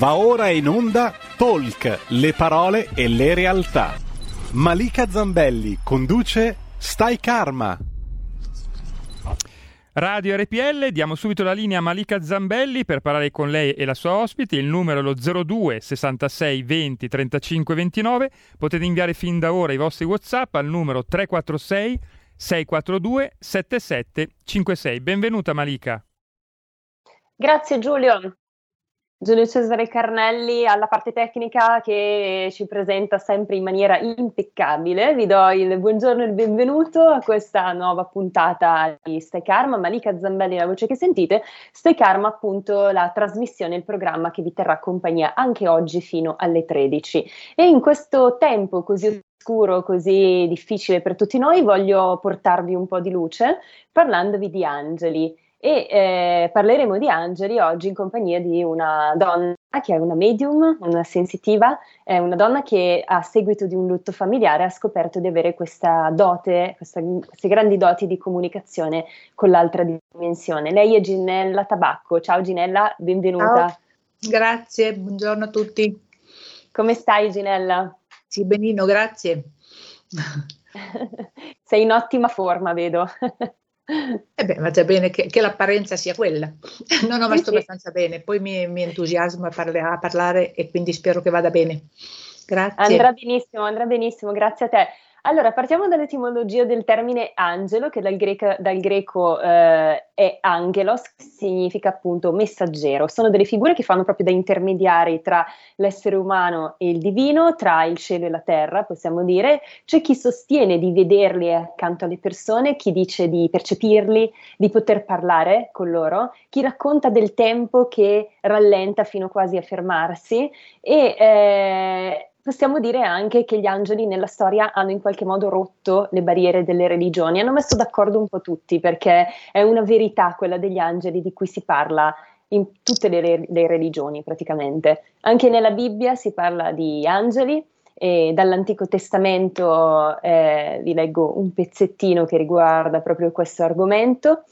Va ora in onda Talk, le parole e le realtà. Malika Zambelli conduce Stai Karma. Radio RPL, diamo subito la linea a Malika Zambelli per parlare con lei e la sua ospite. Il numero è lo 02 66 20 35 29. Potete inviare fin da ora i vostri WhatsApp al numero 346 642 7756. Benvenuta Malika. Grazie Giulio. Giulio Cesare Carnelli alla parte tecnica che ci presenta sempre in maniera impeccabile. Vi do il buongiorno e il benvenuto a questa nuova puntata di Stai Karma. Malika Zambelli, la voce che sentite. Stai Karma, appunto, la trasmissione, il programma che vi terrà compagnia anche oggi fino alle 13. E in questo tempo così oscuro, così difficile per tutti noi, voglio portarvi un po' di luce parlandovi di angeli e eh, parleremo di angeli oggi in compagnia di una donna che è una medium, una sensitiva, è una donna che a seguito di un lutto familiare ha scoperto di avere questa dote, questa, queste grandi doti di comunicazione con l'altra dimensione. Lei è Ginella Tabacco. Ciao Ginella, benvenuta. Ciao. Grazie, buongiorno a tutti. Come stai Ginella? Sì, benino, grazie. Sei in ottima forma, vedo. Eh beh, va già bene che, che, l'apparenza sia quella. No, no, ma sto abbastanza bene. Poi mi, mi entusiasmo a, parle, a, parlare e quindi spero che vada bene. Grazie. Andrà benissimo, andrà benissimo, grazie a te. Allora, partiamo dall'etimologia del termine angelo, che dal greco, dal greco eh, è angelos, che significa appunto messaggero. Sono delle figure che fanno proprio da intermediari tra l'essere umano e il divino, tra il cielo e la terra, possiamo dire. C'è chi sostiene di vederli accanto alle persone, chi dice di percepirli, di poter parlare con loro, chi racconta del tempo che rallenta fino quasi a fermarsi e eh, possiamo dire anche che gli angeli nella storia hanno in qualche modo rotto le barriere delle religioni, hanno messo d'accordo un po' tutti perché è una verità quella degli angeli di cui si parla in tutte le, le religioni praticamente. Anche nella Bibbia si parla di angeli e dall'Antico Testamento eh, vi leggo un pezzettino che riguarda proprio questo argomento.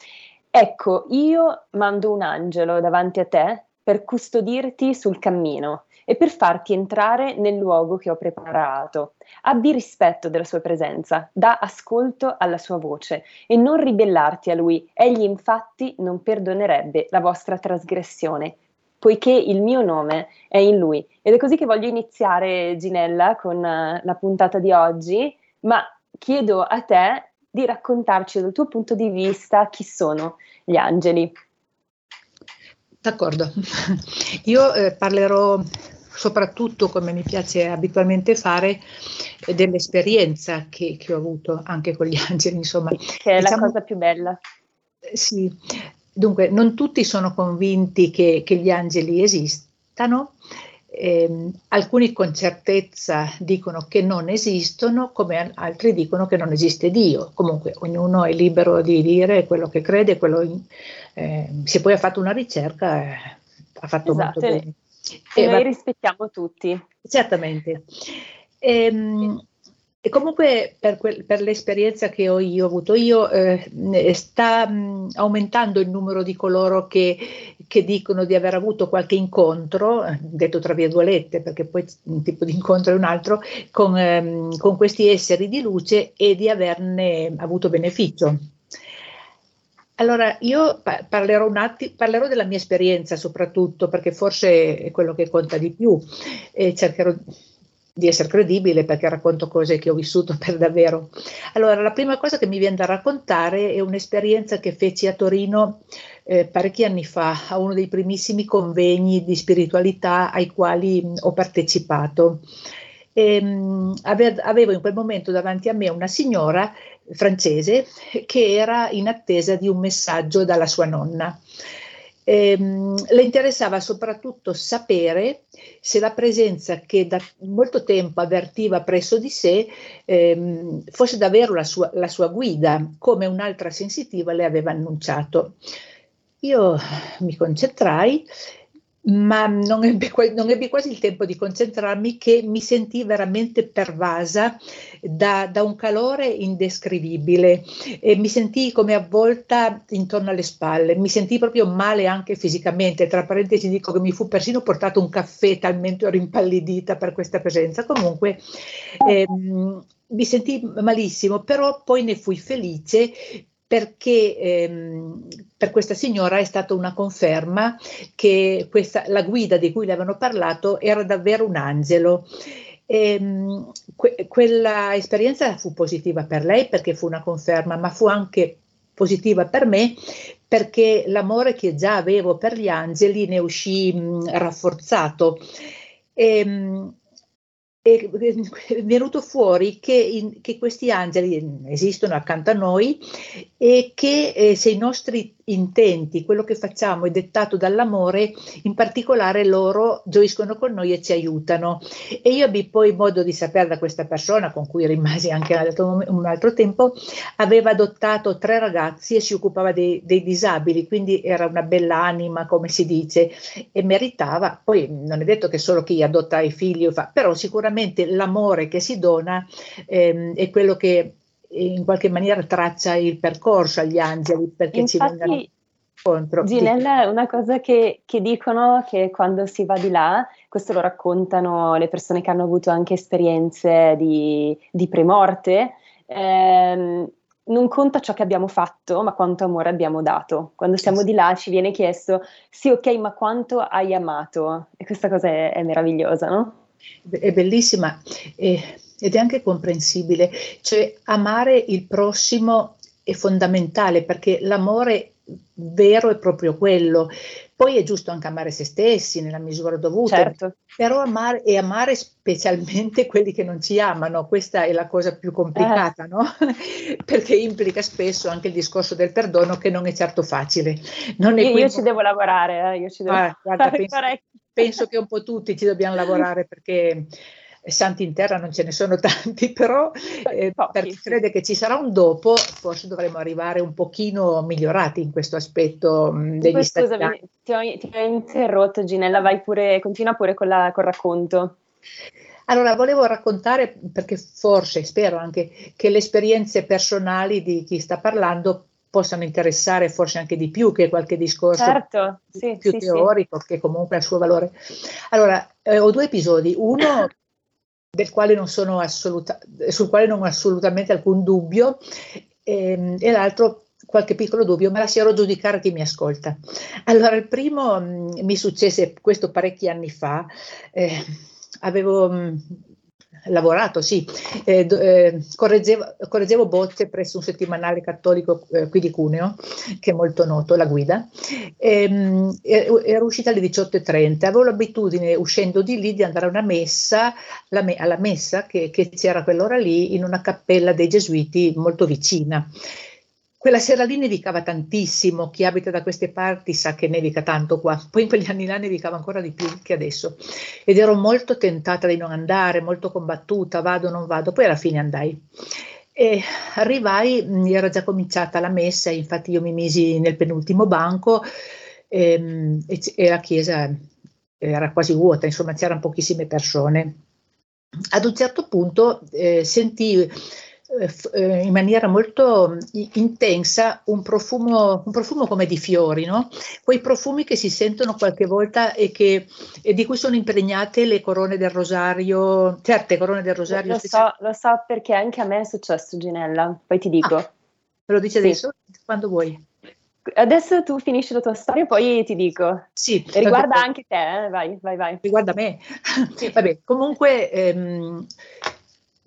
Ecco, io mando un angelo davanti a te per custodirti sul cammino e per farti entrare nel luogo che ho preparato. Abbi rispetto della sua presenza, da ascolto alla sua voce e non ribellarti a lui. Egli infatti non perdonerebbe la vostra trasgressione, poiché il mio nome è in lui. Ed è così che voglio iniziare, Ginella, con uh, la puntata di oggi, ma chiedo a te di raccontarci dal tuo punto di vista chi sono gli angeli. D'accordo, io eh, parlerò soprattutto come mi piace abitualmente fare dell'esperienza che, che, ho avuto anche con gli angeli, insomma. Che è diciamo, la cosa più bella. Sì, dunque non tutti sono convinti che, che gli angeli esistano, eh, alcuni con certezza dicono che non esistono, come altri dicono che non esiste Dio. Comunque ognuno è libero di dire quello che crede, quello in, eh, se poi ha fatto una ricerca eh, ha fatto esatto, molto bene. E, noi va... rispettiamo tutti. Certamente. E, ehm, e comunque per, quel, per, l'esperienza che ho io, avuto io, eh, sta mh, aumentando il numero di coloro che, che, dicono di aver avuto qualche incontro, detto tra virgolette, perché poi un tipo di incontro è un altro, con, ehm, con questi esseri di luce e di averne avuto beneficio. Allora, io parlerò, un attimo, parlerò della mia esperienza soprattutto, perché forse è quello che conta di più e cercherò di essere credibile perché racconto cose che ho vissuto per davvero. Allora, la prima cosa che mi viene da raccontare è un'esperienza che feci a Torino eh, parecchi anni fa, a uno dei primissimi convegni di spiritualità ai quali mh, ho partecipato. E, ehm, mh, avevo in quel momento davanti a me una signora francese che era in attesa di un messaggio dalla sua nonna. Ehm, le interessava soprattutto sapere se la presenza che da molto tempo avvertiva presso di sé ehm, fosse davvero la sua, la sua guida, come un'altra sensitiva le aveva annunciato. Io mi concentrai ma non ebbi, non ebbi, quasi il tempo di concentrarmi che mi sentii veramente pervasa da, da, un calore indescrivibile. E mi sentii come avvolta intorno alle spalle, mi sentii proprio male anche fisicamente, tra parentesi dico che mi fu persino portato un caffè talmente ero impallidita per questa presenza, comunque ehm, mi sentii malissimo, però poi ne fui felice perché ehm, per questa signora è stata una conferma che questa, la guida di cui le avevano parlato era davvero un angelo. E, ehm, que- quella esperienza fu positiva per lei perché fu una conferma, ma fu anche positiva per me perché l'amore che già avevo per gli angeli ne uscì mh, rafforzato. E, mh, è venuto fuori che, in, che, questi angeli esistono accanto a noi e che eh, se i nostri intenti, quello che facciamo è dettato dall'amore, in particolare loro gioiscono con noi e ci aiutano. E io ebbi poi modo di sapere da questa persona, con cui rimasi anche un altro, un altro tempo, aveva adottato tre ragazzi e si occupava dei, dei, disabili, quindi era una bella anima, come si dice, e meritava, poi non è detto che solo chi adotta i figli fa, però sicuramente l'amore che si dona ehm, è quello che in qualche maniera traccia il percorso agli angeli perché Infatti, ci vengano incontro. Ginella una cosa che, che, dicono che quando si va di là, questo lo raccontano le persone che hanno avuto anche esperienze di, di premorte, ehm, non conta ciò che abbiamo fatto, ma quanto amore abbiamo dato. Quando siamo di là ci viene chiesto, sì ok, ma quanto hai amato? E questa cosa è, è meravigliosa, no? È bellissima. Eh ed è anche comprensibile, cioè amare il prossimo è fondamentale perché l'amore vero è proprio quello. Poi è giusto anche amare se stessi nella misura dovuta, certo. però amare e amare specialmente quelli che non ci amano, questa è la cosa più complicata, eh. no? perché implica spesso anche il discorso del perdono che non è certo facile. Non io, io, ci devo lavorare, eh? io ci devo ah, guarda, penso, penso, che un po' tutti ci dobbiamo lavorare perché santi in terra non ce ne sono tanti, però eh, per chi crede che ci sarà un dopo, forse dovremmo arrivare un pochino migliorati in questo aspetto mh, degli stati Scusami, ti ho, ti ho, interrotto Ginella, vai pure, continua pure con la, col racconto. Allora, volevo raccontare, perché forse, spero anche, che le esperienze personali di chi sta parlando possano interessare forse anche di più che qualche discorso certo, sì, più sì, teorico, sì. che comunque ha il suo valore. Allora, eh, ho due episodi. Uno del quale non sono assoluta, sul quale non ho assolutamente alcun dubbio, e, ehm, e l'altro qualche piccolo dubbio, ma lascerò giudicare chi mi ascolta. Allora, il primo mh, mm, mi successe questo parecchi anni fa, eh, avevo mh, mm, lavorato, sì, eh, eh, correggevo, correggevo, bozze presso un settimanale cattolico eh, qui di Cuneo, che è molto noto, La Guida, ehm, ero uscita alle 18.30, avevo l'abitudine, uscendo di lì, di andare a una messa, me, alla messa che, che c'era quell'ora lì, in una cappella dei Gesuiti molto vicina. Quella sera lì nevicava tantissimo, chi abita da queste parti sa che nevica tanto qua, poi in quegli anni là nevicava ancora di più che adesso ed ero molto tentata di non andare, molto combattuta, vado, non vado, poi alla fine andai. E arrivai, era già cominciata la messa, infatti io mi misi nel penultimo banco ehm, e, e la chiesa era quasi vuota, insomma c'erano pochissime persone. Ad un certo punto eh, sentii in maniera molto intensa un profumo, un profumo come di fiori, no? quei profumi che si sentono qualche volta e, che, e di cui sono impregnate le corone del rosario, certe corone del rosario. Lo so, lo so perché anche a me è successo Ginella, poi ti dico. Ah, me lo dici adesso? Sì. Quando vuoi. Adesso tu finisci la tua storia, poi ti dico. Sì. Riguarda anche te, eh? vai, vai, vai. Riguarda me. Sì. Vabbè, comunque ehm,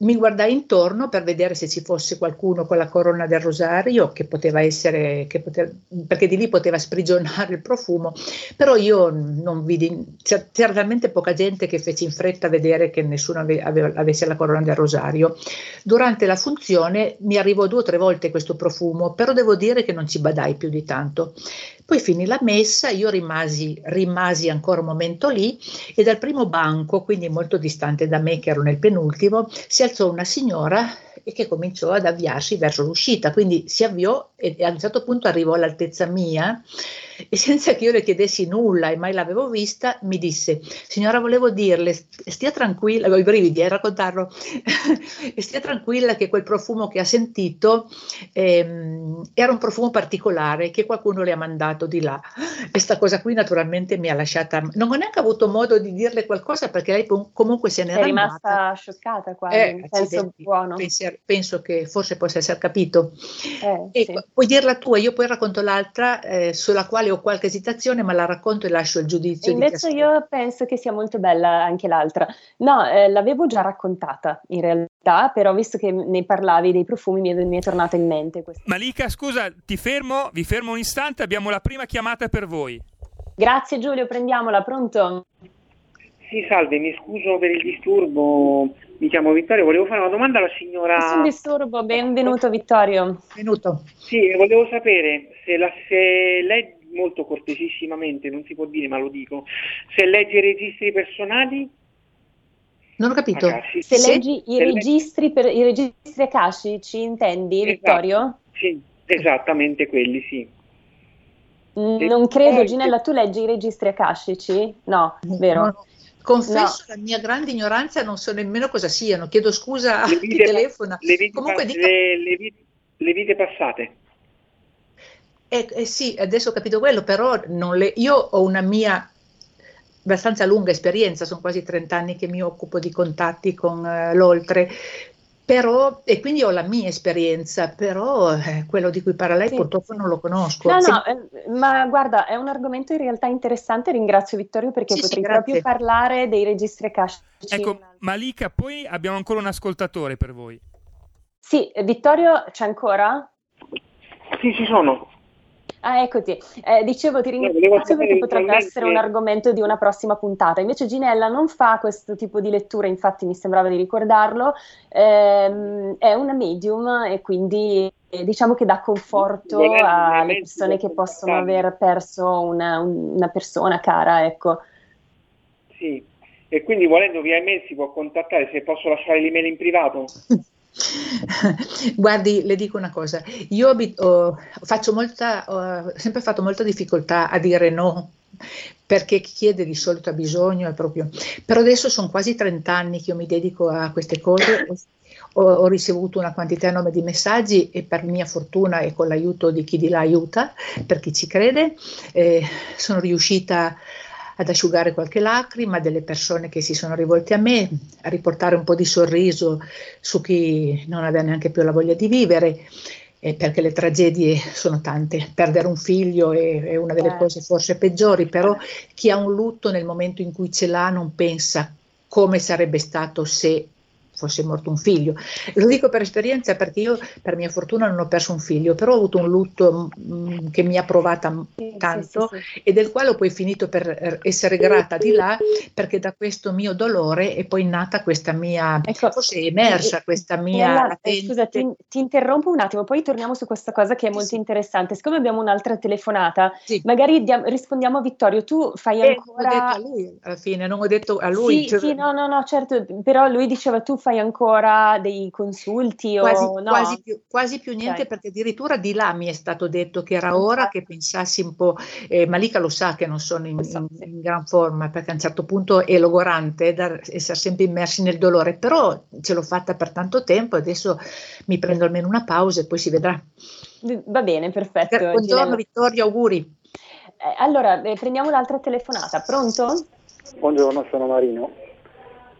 mi guardai intorno per vedere se ci fosse qualcuno con la corona del rosario che poteva essere, che poteva, perché di lì poteva sprigionare il profumo, però io non vidi, c'era talmente poca gente che feci in fretta a vedere che nessuno ave, aveva, avesse la corona del rosario. Durante la funzione mi arrivò due o tre volte questo profumo, però devo dire che non ci badai più di tanto. Poi finì la messa, io rimasi, rimasi ancora un momento lì e dal primo banco, quindi molto distante da me che ero nel penultimo, si alzò una signora e che cominciò ad avviarsi verso l'uscita, quindi si avviò e a un certo punto arrivò all'altezza mia e senza che io le chiedessi nulla e mai l'avevo vista, mi disse, signora volevo dirle, stia tranquilla, avevo i brividi a eh, raccontarlo, stia tranquilla che quel profumo che ha sentito ehm, era un profumo particolare che qualcuno le ha mandato di là. Questa cosa qui naturalmente mi ha lasciata, non ho neanche avuto modo di dirle qualcosa perché lei comunque se ne era rimasta andata. scioccata quasi, eh, penso buono. Penso, penso, che forse possa essere capito. Eh, sì. Puoi dirla tua, io poi racconto l'altra eh, sulla quale ho qualche esitazione, ma la racconto e lascio il giudizio. Invece io penso che sia molto bella anche l'altra. No, eh, l'avevo già raccontata in realtà, però visto che ne parlavi dei profumi mi è, mi è tornata in mente. Questa. Malika, scusa, ti fermo, vi fermo un istante, abbiamo la prima chiamata per voi. Grazie Giulio, prendiamola, pronto? Sì, salve, mi scuso per il disturbo, mi chiamo Vittorio, volevo fare una domanda alla signora... Nessun disturbo, benvenuto Vittorio. Benvenuto. Sì, volevo sapere se, la, se lei, molto cortesissimamente, non si può dire ma lo dico, se legge i registri personali... Non ho capito. Se, se leggi i, se registri leggi... per, i registri akashici, intendi esatto. Vittorio? Sì, esattamente quelli, sì. Non credo, Ginella, tu leggi i registri akashici? No, vero? No. Confesso no. la mia grande ignoranza, non so nemmeno cosa siano. Chiedo scusa a chi telefona. Le vite, Comunque, dica... le, le, vite, le vite passate. Eh, eh, sì, adesso ho capito quello, però le, io ho una mia abbastanza lunga esperienza, sono quasi 30 anni che mi occupo di contatti con uh, l'oltre, però, e quindi ho la mia esperienza, però eh, quello di cui parla lei sì, purtroppo non lo conosco. No, no, eh, ma guarda, è un argomento in realtà interessante, ringrazio Vittorio perché sì, potrei sì, proprio parlare dei registri Akash. Ecco, Malika, poi abbiamo ancora un ascoltatore per voi. Sì, Vittorio c'è ancora? Sì, ci sono. Ah, eccoti. Eh, dicevo, ti ringrazio perché potrebbe essere un argomento di una prossima puntata. Invece Ginella non fa questo tipo di lettura, infatti mi sembrava di ricordarlo. Eh, è una medium e quindi eh, diciamo che dà conforto alle persone che possono aver perso una, una persona cara, ecco. Sì, e quindi volendo via email si può contattare, se posso lasciare l'email in privato? Guardi, le dico una cosa, io ho, faccio molta, ho sempre fatto molta difficoltà a dire no, perché chi chiede di solito ha bisogno, è proprio... Però adesso sono quasi 30 anni che io mi dedico a queste cose, ho, ho ricevuto una quantità enorme di messaggi e per mia fortuna e con l'aiuto di chi di là aiuta, per chi ci crede, eh, sono riuscita a ad asciugare qualche lacrima delle persone che si sono rivolte a me, a riportare un po' di sorriso su chi non aveva neanche più la voglia di vivere, eh, perché le tragedie sono tante. Perdere un figlio è, è una delle eh. cose forse peggiori, però chi ha un lutto nel momento in cui ce l'ha non pensa come sarebbe stato se fosse morto un figlio. Lo dico per esperienza perché io per mia fortuna non ho perso un figlio, però ho avuto un lutto mh, mm, che mi ha provata sì, tanto sì, sì, e del quale ho poi finito per essere grata di là perché da questo mio dolore è poi nata questa mia, ecco, forse è emersa eh, questa mia... Allora, eh, scusa, ti, ti, interrompo un attimo, poi torniamo su questa cosa che è molto interessante. Siccome abbiamo un'altra telefonata, magari diam- rispondiamo a Vittorio, tu fai eh, ancora... Non ho detto a lui alla fine, non ho detto a lui. Sì, cioè... sì no, no, no, certo, però lui diceva tu fai fai ancora dei consulti quasi, o no? Quasi più, quasi più niente okay. perché addirittura di là mi è stato detto che era ora che pensassi un po', eh, Malika lo sa che non sono in, in, in, gran forma perché a un certo punto è logorante da essere sempre immersi nel dolore, però ce l'ho fatta per tanto tempo, adesso mi prendo almeno una pausa e poi si vedrà. Va bene, perfetto. Buongiorno Ginella. Vittorio, auguri. Eh, allora, eh, prendiamo un'altra telefonata, pronto? Buongiorno, sono Marino.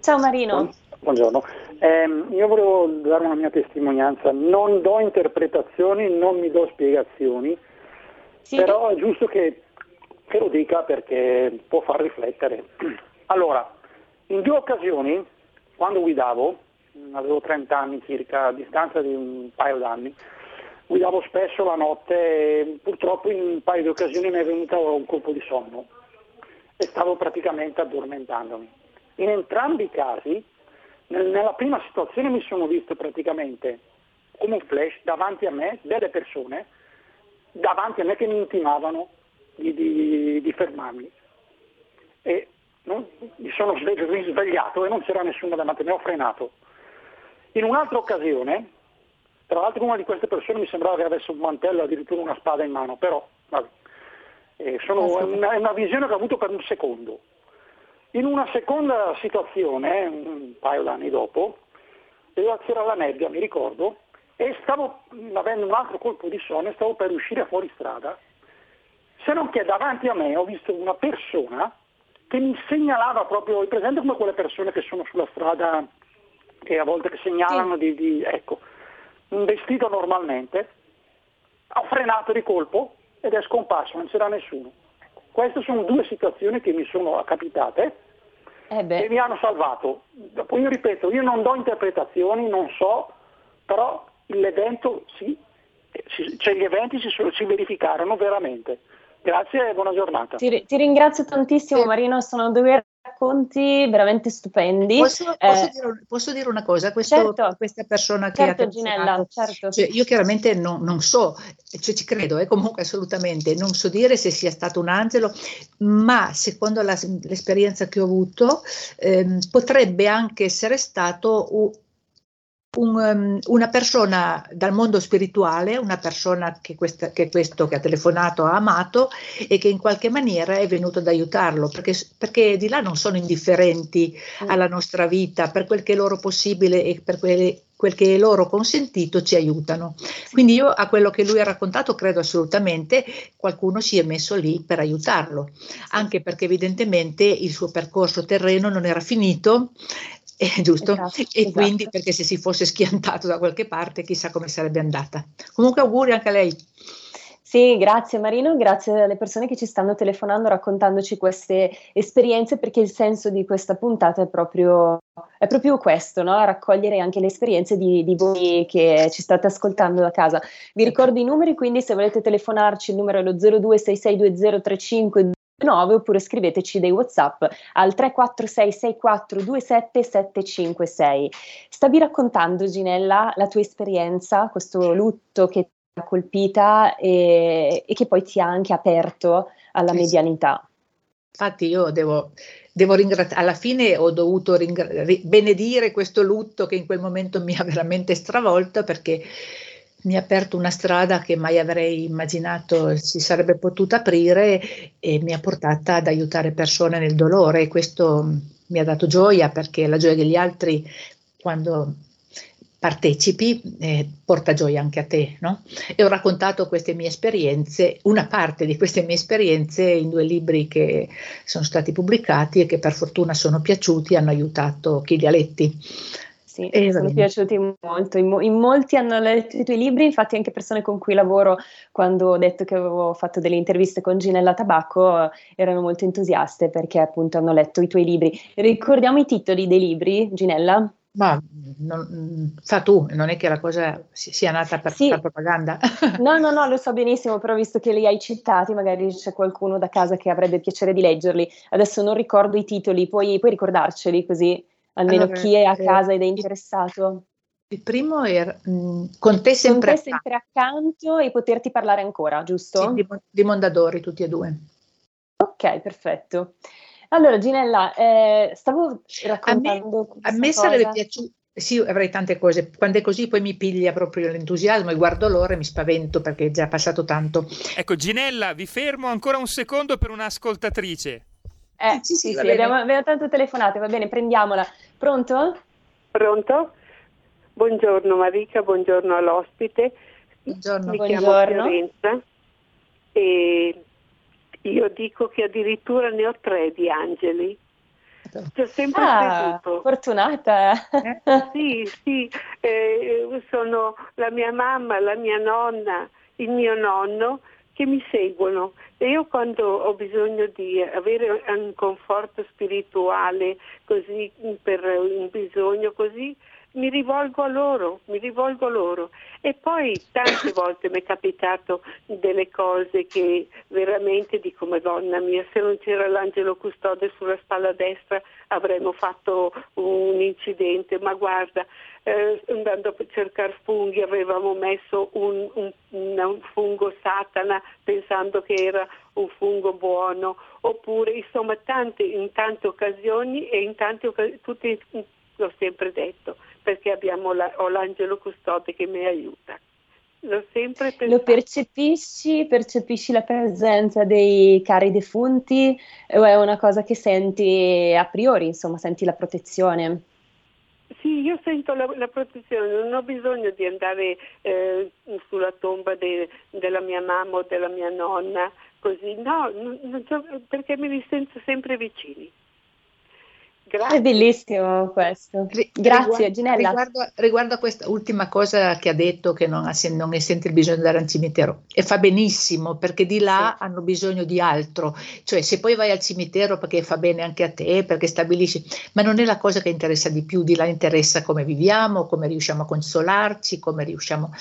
Ciao Marino. Buongiorno, eh, io volevo dare una mia testimonianza, non do interpretazioni, non mi do spiegazioni, sì. però è giusto che, che lo dica perché può far riflettere. Allora, in due occasioni, quando guidavo, avevo 30 anni circa, a distanza di un paio d'anni, guidavo spesso la notte e purtroppo in un paio di occasioni mi è venuto un colpo di sonno e stavo praticamente addormentandomi. In entrambi i casi nella prima situazione mi sono visto praticamente come un flash davanti a me delle persone, davanti a me che mi intimavano di, di, di fermarmi. E non, mi sono svegliato e non c'era nessuno davanti a me, ho frenato. In un'altra occasione, tra l'altro una di queste persone mi sembrava che avesse un mantello, addirittura una spada in mano, però vabbè, eh, sono, è, una, è una visione che ho avuto per un secondo. In una seconda situazione, un paio d'anni dopo, c'era la nebbia, mi ricordo, e stavo avendo un altro colpo di sonno e stavo per uscire fuori strada, se non che davanti a me ho visto una persona che mi segnalava proprio, è presente come quelle persone che sono sulla strada che a volte segnalano di, di, ecco, un vestito normalmente, ho frenato di colpo ed è scomparso, non c'era nessuno. Queste sono due situazioni che mi sono capitate eh e mi hanno salvato. Dopo io ripeto, io non do interpretazioni, non so, però l'evento sì, cioè gli eventi si, si verificarono veramente. Grazie e buona giornata. Ti, ti ringrazio tantissimo Marino, sono due racconti veramente stupendi. Posso, posso, eh, dire, posso dire, una cosa? Questo, certo, questa persona che certo, ha Ginella, certo. Cioè, io chiaramente non, non so, cioè, ci credo, eh, comunque assolutamente, non so dire se sia stato un angelo, ma secondo la, l'esperienza che ho avuto ehm, potrebbe anche essere stato un, um, una persona dal mondo spirituale, una persona che, questa, che, questo che ha telefonato ha amato e che in qualche maniera è venuto ad aiutarlo, perché, perché di là non sono indifferenti mm. alla nostra vita, per quel che è loro possibile e per quelle, quel che è loro consentito ci aiutano. Quindi io a quello che lui ha raccontato credo assolutamente qualcuno si è messo lì per aiutarlo, anche perché evidentemente il suo percorso terreno non era finito eh, giusto? Esatto, e esatto. quindi perché se si fosse schiantato da qualche parte chissà come sarebbe andata. Comunque auguri anche a lei. Sì, grazie Marino, grazie alle persone che ci stanno telefonando raccontandoci queste esperienze perché il senso di questa puntata è proprio, è proprio questo, no? raccogliere anche le esperienze di, di, voi che ci state ascoltando da casa. Vi ricordo i numeri, quindi se volete telefonarci il numero è lo 02662035 9 oppure scriveteci dei WhatsApp al 34664277756. Stavi raccontando Ginella la tua esperienza, questo lutto che ti ha colpita e, e che poi ti ha anche aperto alla medianità. Infatti io devo, devo ringraziare, alla fine ho dovuto ringra- benedire questo lutto che in quel momento mi ha veramente stravolto perché mi ha aperto una strada che mai avrei immaginato si sarebbe potuta aprire e mi ha portata ad aiutare persone nel dolore e questo mi ha dato gioia perché la gioia degli altri quando partecipi eh, porta gioia anche a te. No? E ho raccontato queste mie esperienze, una parte di queste mie esperienze in due libri che sono stati pubblicati e che per fortuna sono piaciuti e hanno aiutato chi li ha letti. Sì, mi sono piaciuti molto. In, in, molti hanno letto i tuoi libri, infatti anche persone con cui lavoro, quando ho detto che avevo fatto delle interviste con Ginella Tabacco, erano molto entusiaste perché appunto hanno letto i tuoi libri. Ricordiamo i titoli dei libri, Ginella? Ma non, fa tu, non è che la cosa sia nata per sì. la propaganda. no, no, no, lo so benissimo, però visto che li hai citati, magari c'è qualcuno da casa che avrebbe piacere di leggerli. Adesso non ricordo i titoli, puoi, puoi ricordarceli così almeno allora, chi è a casa ed è interessato. Il primo era mh, mm, con te sempre, con te sempre accanto. e poterti parlare ancora, giusto? Sì, di, di Mondadori, tutti e due. Ok, perfetto. Allora, Ginella, eh, stavo raccontando. A me, a me sarebbe piaciuto. Sì, avrei tante cose. Quando è così poi mi piglia proprio l'entusiasmo e guardo l'ora e mi spavento perché è già passato tanto. Ecco, Ginella, vi fermo ancora un secondo per un'ascoltatrice. Eh, sì, sì, sì, abbiamo, abbiamo tante telefonate, va bene, prendiamola. Pronto? Pronto? Buongiorno Marica, buongiorno all'ospite. Buongiorno. Mi buongiorno. chiamo Fiorenza e io dico che addirittura ne ho tre di angeli. Ci ho sempre ah, creduto. Fortunata! sì, sì, eh, sono la mia mamma, la mia nonna, il mio nonno che mi seguono. E io quando ho bisogno di avere un conforto spirituale così per un bisogno così mi rivolgo a loro, mi rivolgo a loro. E poi tante volte mi è capitato delle cose che veramente dico Madonna mia, se non c'era l'angelo custode sulla spalla destra avremmo fatto un incidente, ma guarda, eh, andando a cercare funghi avevamo messo un, un, un, fungo satana pensando che era un fungo buono, oppure insomma tante, in tante occasioni e in tante occasioni, tutti l'ho sempre detto, perché abbiamo la, ho l'angelo custode che mi aiuta. L'ho sempre pensato. Lo percepisci? Percepisci la presenza dei cari defunti o è una cosa che senti a priori, insomma, senti la protezione? Sì, io sento la, la protezione, non ho bisogno di andare eh, sulla tomba de, della mia mamma o della mia nonna, così, no, non so, perché me li sento sempre vicini. Grazie. È bellissimo questo. Grazie riguardo, Ginella. Riguardo, riguardo, a questa ultima cosa che ha detto, che non, ha, non ne sente il bisogno di andare al cimitero, e fa benissimo perché di là sì. hanno bisogno di altro. Cioè se poi vai al cimitero perché fa bene anche a te, perché stabilisci, ma non è la cosa che interessa di più, di là interessa come viviamo, come riusciamo a consolarci, come riusciamo...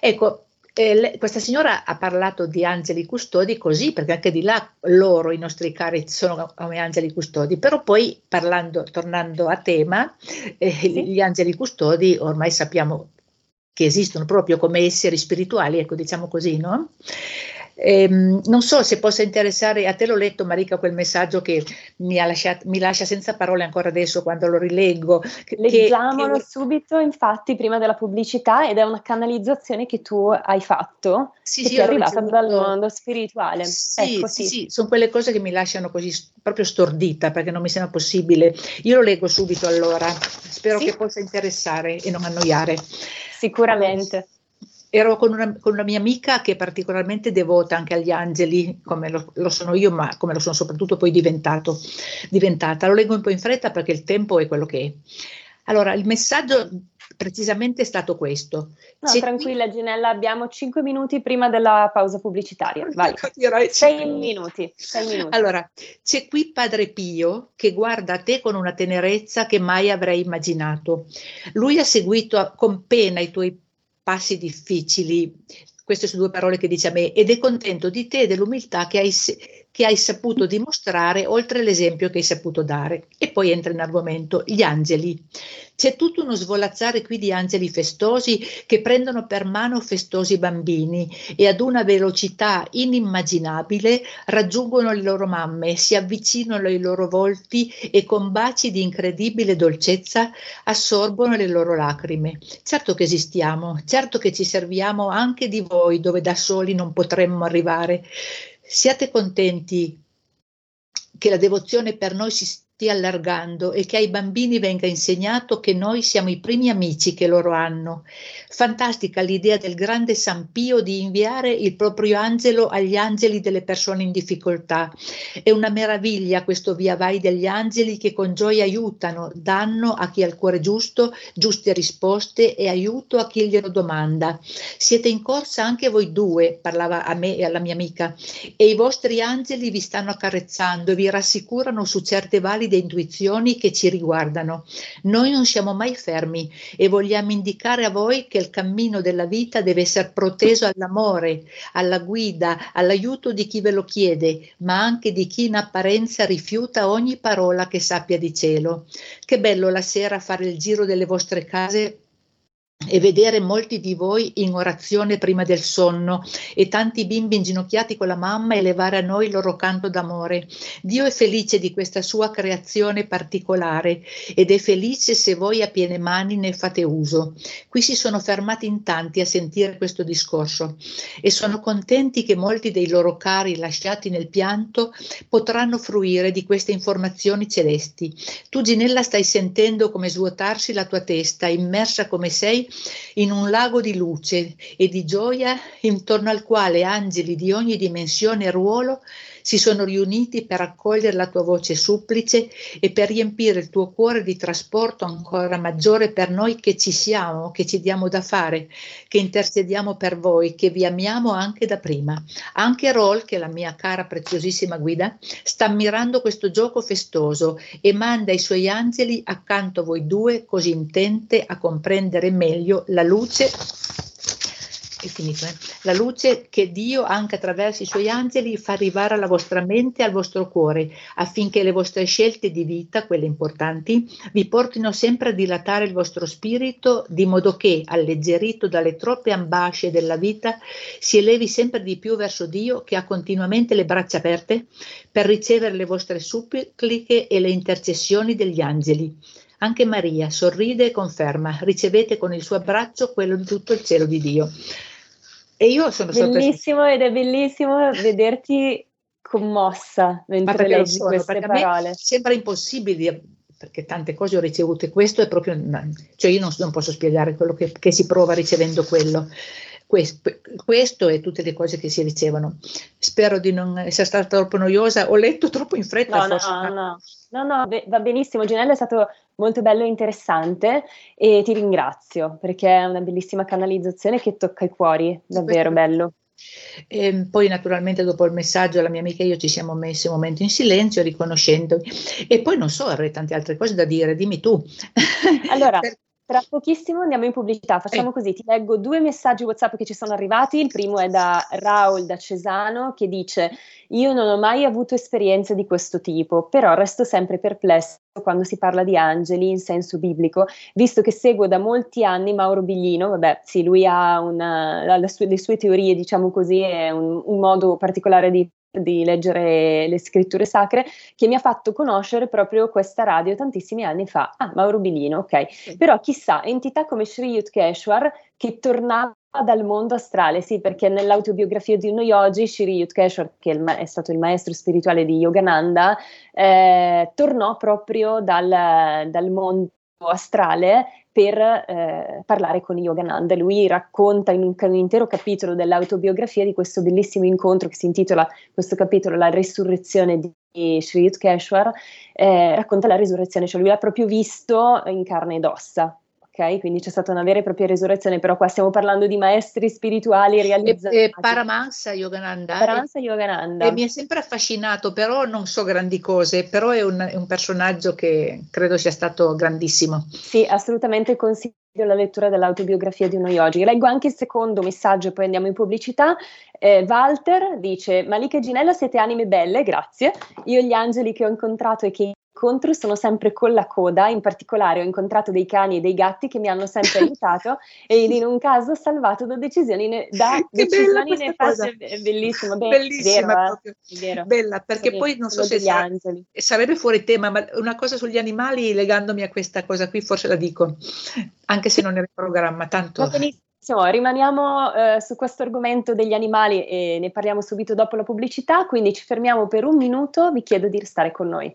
Ecco, eh, le, questa signora ha parlato di angeli custodi così, perché anche di là loro, i nostri cari, sono come angeli custodi, però poi parlando, tornando a tema, eh, sì. gli angeli custodi ormai sappiamo che esistono proprio come esseri spirituali, ecco diciamo così, no? Ehm, non so se possa interessare, a te l'ho letto Marica quel messaggio che mi, lasciato, mi lascia senza parole ancora adesso quando lo rileggo. Leggiamolo che, subito infatti prima della pubblicità ed è una canalizzazione che tu hai fatto, sì, che sì, ti è arrivata dal mondo spirituale. Sì, ecco, sì, sì, sono quelle cose che mi lasciano così proprio stordita perché non mi sembra possibile. Io lo leggo subito allora, spero sì? che possa interessare e non annoiare. Sicuramente ero con una, con una, mia amica che è particolarmente devota anche agli angeli, come lo, lo sono io, ma come lo sono soprattutto poi diventata. Lo leggo un po' in fretta perché il tempo è quello che è. Allora, il messaggio precisamente è stato questo. No, c'è tranquilla qui... Ginella, abbiamo 5 minuti prima della pausa pubblicitaria. Vai. 6 minuti, minuti. Allora, c'è qui Padre Pio che guarda te con una tenerezza che mai avrei immaginato. Lui ha seguito con pena i tuoi passi difficili, queste sono due parole che dice a me, ed è contento di te e dell'umiltà che hai, che hai saputo dimostrare oltre l'esempio che hai saputo dare. E poi entra in argomento gli angeli. C'è tutto uno svolazzare qui di angeli festosi che prendono per mano festosi bambini e ad una velocità inimmaginabile raggiungono le loro mamme, si avvicinano ai loro volti e con baci di incredibile dolcezza assorbono le loro lacrime. Certo che esistiamo, certo che ci serviamo anche di voi dove da soli non potremmo arrivare. Siate contenti che la devozione per noi si stia allargando e che ai bambini venga insegnato che noi siamo i primi amici che loro hanno. Fantastica l'idea del grande San Pio di inviare il proprio angelo agli angeli delle persone in difficoltà. È una meraviglia questo via vai degli angeli che con gioia aiutano, danno a chi ha il cuore giusto, giuste risposte e aiuto a chi glielo domanda. Siete in corsa anche voi due, parlava a me e alla mia amica, e i vostri angeli vi stanno accarezzando e vi rassicurano su certe valide solide intuizioni che ci riguardano. Noi non siamo mai fermi e vogliamo indicare a voi che il cammino della vita deve essere proteso all'amore, alla guida, all'aiuto di chi ve lo chiede, ma anche di chi in apparenza rifiuta ogni parola che sappia di cielo. Che bello la sera fare il giro delle vostre case e vedere molti di voi in orazione prima del sonno e tanti bimbi inginocchiati con la mamma elevare a noi il loro canto d'amore. Dio è felice di questa sua creazione particolare ed è felice se voi a piene mani ne fate uso. Qui si sono fermati in tanti a sentire questo discorso e sono contenti che molti dei loro cari lasciati nel pianto potranno fruire di queste informazioni celesti. Tu Ginella stai sentendo come svuotarsi la tua testa, immersa come sei in un lago di luce e di gioia intorno al quale angeli di ogni dimensione e ruolo si sono riuniti per accogliere la tua voce supplice e per riempire il tuo cuore di trasporto ancora maggiore per noi che ci siamo, che ci diamo da fare, che intercediamo per voi, che vi amiamo anche da prima. Anche Roll, che è la mia cara preziosissima guida, sta ammirando questo gioco festoso e manda i suoi angeli accanto a voi due così intente a comprendere meglio la luce è finito, eh? la luce che Dio anche attraverso i suoi angeli fa arrivare alla vostra mente e al vostro cuore affinché le vostre scelte di vita, quelle importanti, vi portino sempre a dilatare il vostro spirito di modo che, alleggerito dalle troppe ambasce della vita, si elevi sempre di più verso Dio che ha continuamente le braccia aperte per ricevere le vostre suppliche e le intercessioni degli angeli. Anche Maria sorride e conferma, ricevete con il suo abbraccio quello di tutto il cielo di Dio. E io sono Bellissimo ed è bellissimo vederti commossa mentre leggi sono, queste parole. sembra impossibile perché tante cose ho ricevute, questo è proprio, cioè io non, non posso spiegare quello che, che, si prova ricevendo quello. Questo, questo, e tutte le cose che si ricevono. Spero di non essere stata troppo noiosa, ho letto troppo in fretta. No, forse. no, no, no, no, va benissimo. Ginella è stato molto bello e interessante e ti ringrazio perché è una bellissima canalizzazione che tocca i cuori, davvero bello. E ehm, poi naturalmente dopo il messaggio la mia amica e io ci siamo messi un momento in silenzio riconoscendomi e poi non so, avrei tante altre cose da dire, dimmi tu. Allora, tra pochissimo andiamo in pubblicità, facciamo eh. così, ti leggo due messaggi WhatsApp che ci sono arrivati, il primo è da Raul da Cesano che dice io non ho mai avuto esperienze di questo tipo, però resto sempre perplesso quando si parla di angeli in senso biblico, visto che seguo da molti anni Mauro Biglino, vabbè sì, lui ha una, sue, le sue teorie, diciamo così, è un, un modo particolare di di leggere le scritture sacre che mi ha fatto conoscere proprio questa radio tantissimi anni fa. Ah, Mauro Bilino, ok. Sì. Però chissà, entità come Sri Yutkeshwar che tornava dal mondo astrale, sì, perché nell'autobiografia di uno yogi, Shri Yutkeshwar, che è, stato il maestro spirituale di Yogananda, eh, tornò proprio dal, dal mondo astrale per eh, parlare con Yogananda. Lui racconta in un, un, intero capitolo dell'autobiografia di questo bellissimo incontro che si intitola questo capitolo La risurrezione di Sri Yutkeshwar, eh, racconta la risurrezione, cioè lui l'ha proprio visto in carne ed ossa ok? Quindi c'è stata una vera e propria risurrezione, però qua stiamo parlando di maestri spirituali realizzati. E, e Paramahansa Yogananda. Paramahansa Yogananda. E mi è sempre affascinato, però non so grandi cose, però è un, è un personaggio che credo sia stato grandissimo. Sì, assolutamente consiglio la lettura dell'autobiografia di uno yogi. Leggo anche il secondo messaggio, poi andiamo in pubblicità. Eh, Walter dice: Malika e Ginella siete anime belle, grazie. Io gli angeli che ho incontrato e che incontro sono sempre con la coda, in particolare ho incontrato dei cani e dei gatti che mi hanno sempre aiutato e in un caso salvato da decisioni, ne- da decisioni nefase. È bellissimo, beh, bellissima vero, eh? vero. Bella, perché sì, poi non so se sa- sarebbe fuori tema, ma una cosa sugli animali legandomi a questa cosa qui forse la dico, anche se non era in programma, tanto... Va benissimo. Rimaniamo eh, su questo argomento degli animali e ne parliamo subito dopo la pubblicità, quindi ci fermiamo per un minuto, vi chiedo di restare con noi.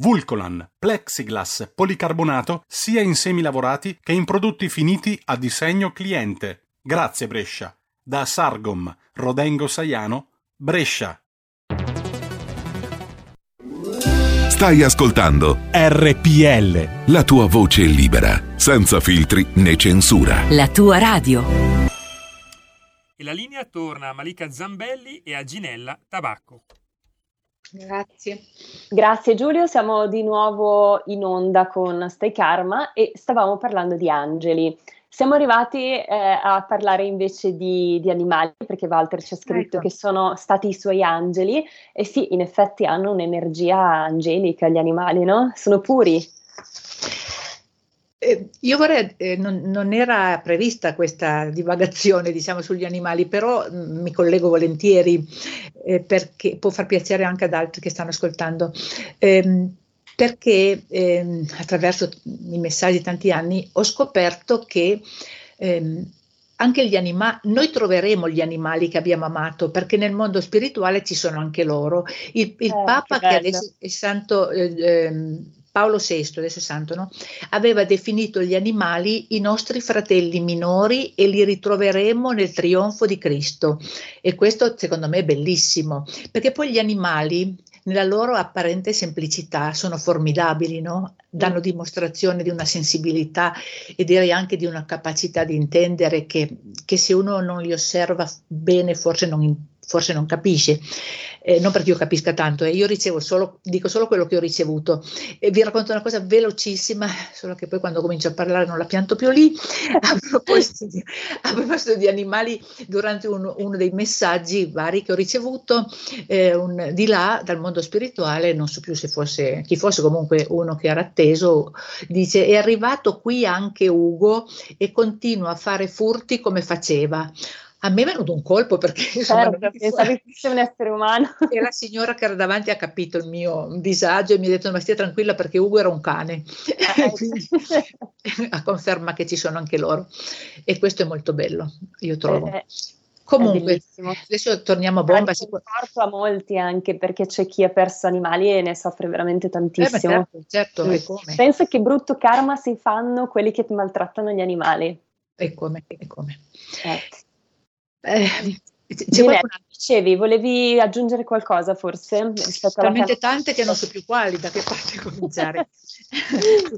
Vulcolan, plexiglass, policarbonato sia in semi lavorati che in prodotti finiti a disegno cliente. Grazie Brescia. Da Sargom, Rodengo Saiano, Brescia. Stai ascoltando RPL. La tua voce libera, senza filtri né censura. La tua radio. E la linea torna a Malika Zambelli e a Ginella Tabacco. Grazie. Grazie Giulio, siamo di nuovo in onda con Stay Karma e stavamo parlando di angeli. Siamo arrivati eh, a parlare invece di, di, animali perché Walter ci ha scritto ecco. che sono stati i suoi angeli e sì, in effetti hanno un'energia angelica gli animali, no? Sono puri. Eh, io vorrei, eh, non, non, era prevista questa divagazione diciamo, sugli animali, però mh, mm, mi collego volentieri eh, perché può far piacere anche ad altri che stanno ascoltando. Ehm, perché ehm, attraverso i messaggi di tanti anni ho scoperto che ehm, anche gli animali, noi troveremo gli animali che abbiamo amato, perché nel mondo spirituale ci sono anche loro. Il, il eh, Papa, che, che, adesso è santo eh, Paolo VI, adesso santo, no? aveva definito gli animali i nostri fratelli minori e li ritroveremo nel trionfo di Cristo. E questo secondo me è bellissimo, perché poi gli animali nella loro apparente semplicità sono formidabili, no? danno dimostrazione di una sensibilità e direi anche di una capacità di intendere che, che se uno non li osserva bene forse non, forse non capisce eh, non perché io capisca tanto, eh, io ricevo solo, dico solo quello che ho ricevuto. E vi racconto una cosa velocissima, solo che poi quando comincio a parlare non la pianto più lì. A proposito di, a proposito di animali, durante un, uno dei messaggi vari che ho ricevuto, eh, un, di là, dal mondo spirituale, non so più se fosse, chi fosse comunque uno che era atteso, dice è arrivato qui anche Ugo e continua a fare furti come faceva a me è venuto un colpo perché insomma, certo, pensavi fosse un essere umano. E la signora che era davanti ha capito il mio disagio e mi ha detto ma stia tranquilla perché Ugo era un cane. Eh, Quindi, a conferma che ci sono anche loro. E questo è molto bello, io trovo. Eh, Comunque, adesso torniamo a bomba. Porto a molti anche perché c'è chi ha perso animali e ne soffre veramente tantissimo. Eh, certo, certo, mm. Penso che brutto karma si fanno quelli che maltrattano gli animali. E come? E come? Eh. Eh, c'è dicevi, volevi aggiungere qualcosa forse? Talmente tante che non so più quali, da che parte cominciare.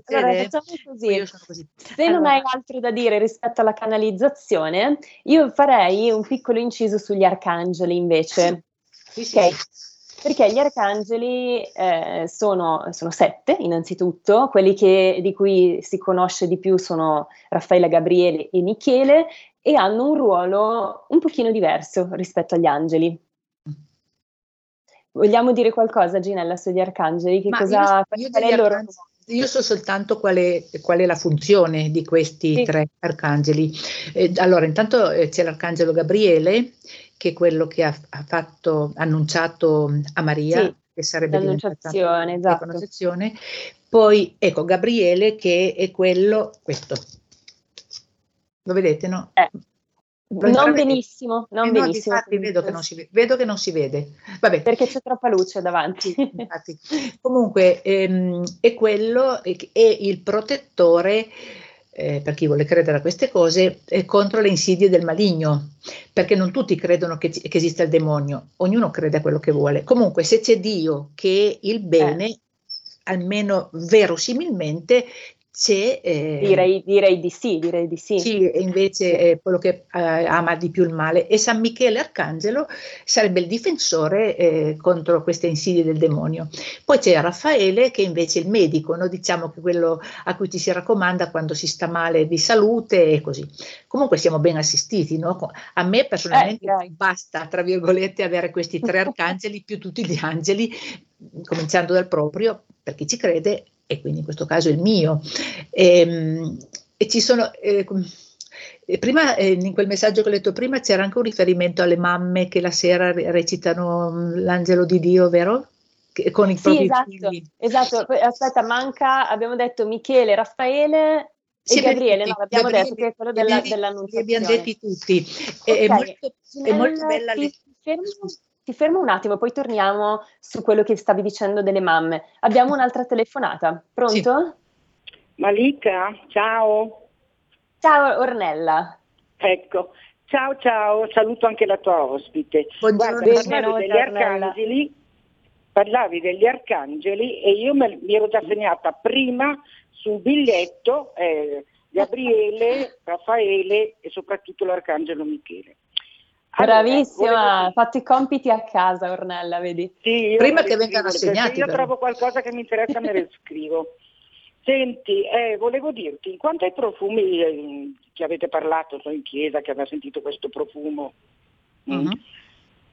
allora, facciamo così. così. Se allora. non hai altro da dire rispetto alla canalizzazione, io farei un piccolo inciso sugli arcangeli invece. Sì, sì. Okay. Perché gli arcangeli eh, sono, sono, sette, innanzitutto, quelli che, di cui si conosce di più sono Raffaele, Gabriele e Michele, e hanno un ruolo un pochino diverso rispetto agli angeli. Vogliamo dire qualcosa, Ginella, sugli arcangeli? Che Ma cosa, io, io, io, loro... io, so soltanto qual è, qual è, la funzione di questi sì. tre arcangeli. Eh, allora, intanto eh, c'è l'arcangelo Gabriele, che è quello che ha, ha fatto, annunciato a Maria, sì, che sarebbe l'annunciazione, esatto. Poi, ecco, Gabriele che è quello, questo, lo vedete, no? Eh. Non benissimo, non eh benissimo. No, vedo che non, si, vedo che non si vede. Vabbè. Perché c'è troppa luce davanti. Comunque ehm, è quello, è, è il protettore, eh, per chi vuole credere a queste cose, eh, contro le insidie del maligno, perché non tutti credono che, che, esista il demonio, ognuno crede a quello che vuole. Comunque se c'è Dio che è il bene, eh. almeno verosimilmente c'è, eh, direi, direi, di sì, direi di sì. Sì, invece è quello che eh, ama di più il male. E San Michele Arcangelo sarebbe il difensore eh, contro queste insidie del demonio. Poi c'è Raffaele che invece è il medico, no? diciamo che quello a cui ci si raccomanda quando si sta male di salute e così. Comunque siamo ben assistiti. No? A me personalmente eh, basta, tra virgolette, avere questi tre arcangeli più tutti gli angeli, cominciando dal proprio, per chi ci crede, e quindi in questo caso il mio. E, ehm, e ci sono... Eh, prima, eh, in quel messaggio che ho letto prima c'era anche un riferimento alle mamme che la sera recitano mm, l'angelo di Dio, vero? con i sì, propri esatto, figli. Esatto, aspetta, manca, abbiamo detto Michele, Raffaele e sì, Gabriele, no, abbiamo Gabriele, detto che è quello della, dell'annunciazione. Li abbiamo detti tutti. Okay. È, molto, è molto bella. Fermo, ti fermo un attimo, poi torniamo su quello che stavi dicendo delle mamme. Abbiamo un'altra telefonata. Pronto? Sì. Malika, ciao. Ciao Ornella. Ecco, ciao ciao, saluto anche la tua ospite. Buongiorno, Guarda, parlavi degli arcangeli, parlavi degli arcangeli e io me, mi ero già segnata prima sul biglietto eh, Gabriele, Raffaele e soprattutto l'arcangelo Michele. Bravissima, volevo... fatto i compiti a casa Ornella, vedi? Sì, Prima che vengano assegnati. io però. trovo qualcosa che mi interessa me lo scrivo. Senti, eh, volevo dirti, in quanto ai profumi eh, che avete parlato, so in chiesa che aveva sentito questo profumo, uh-huh.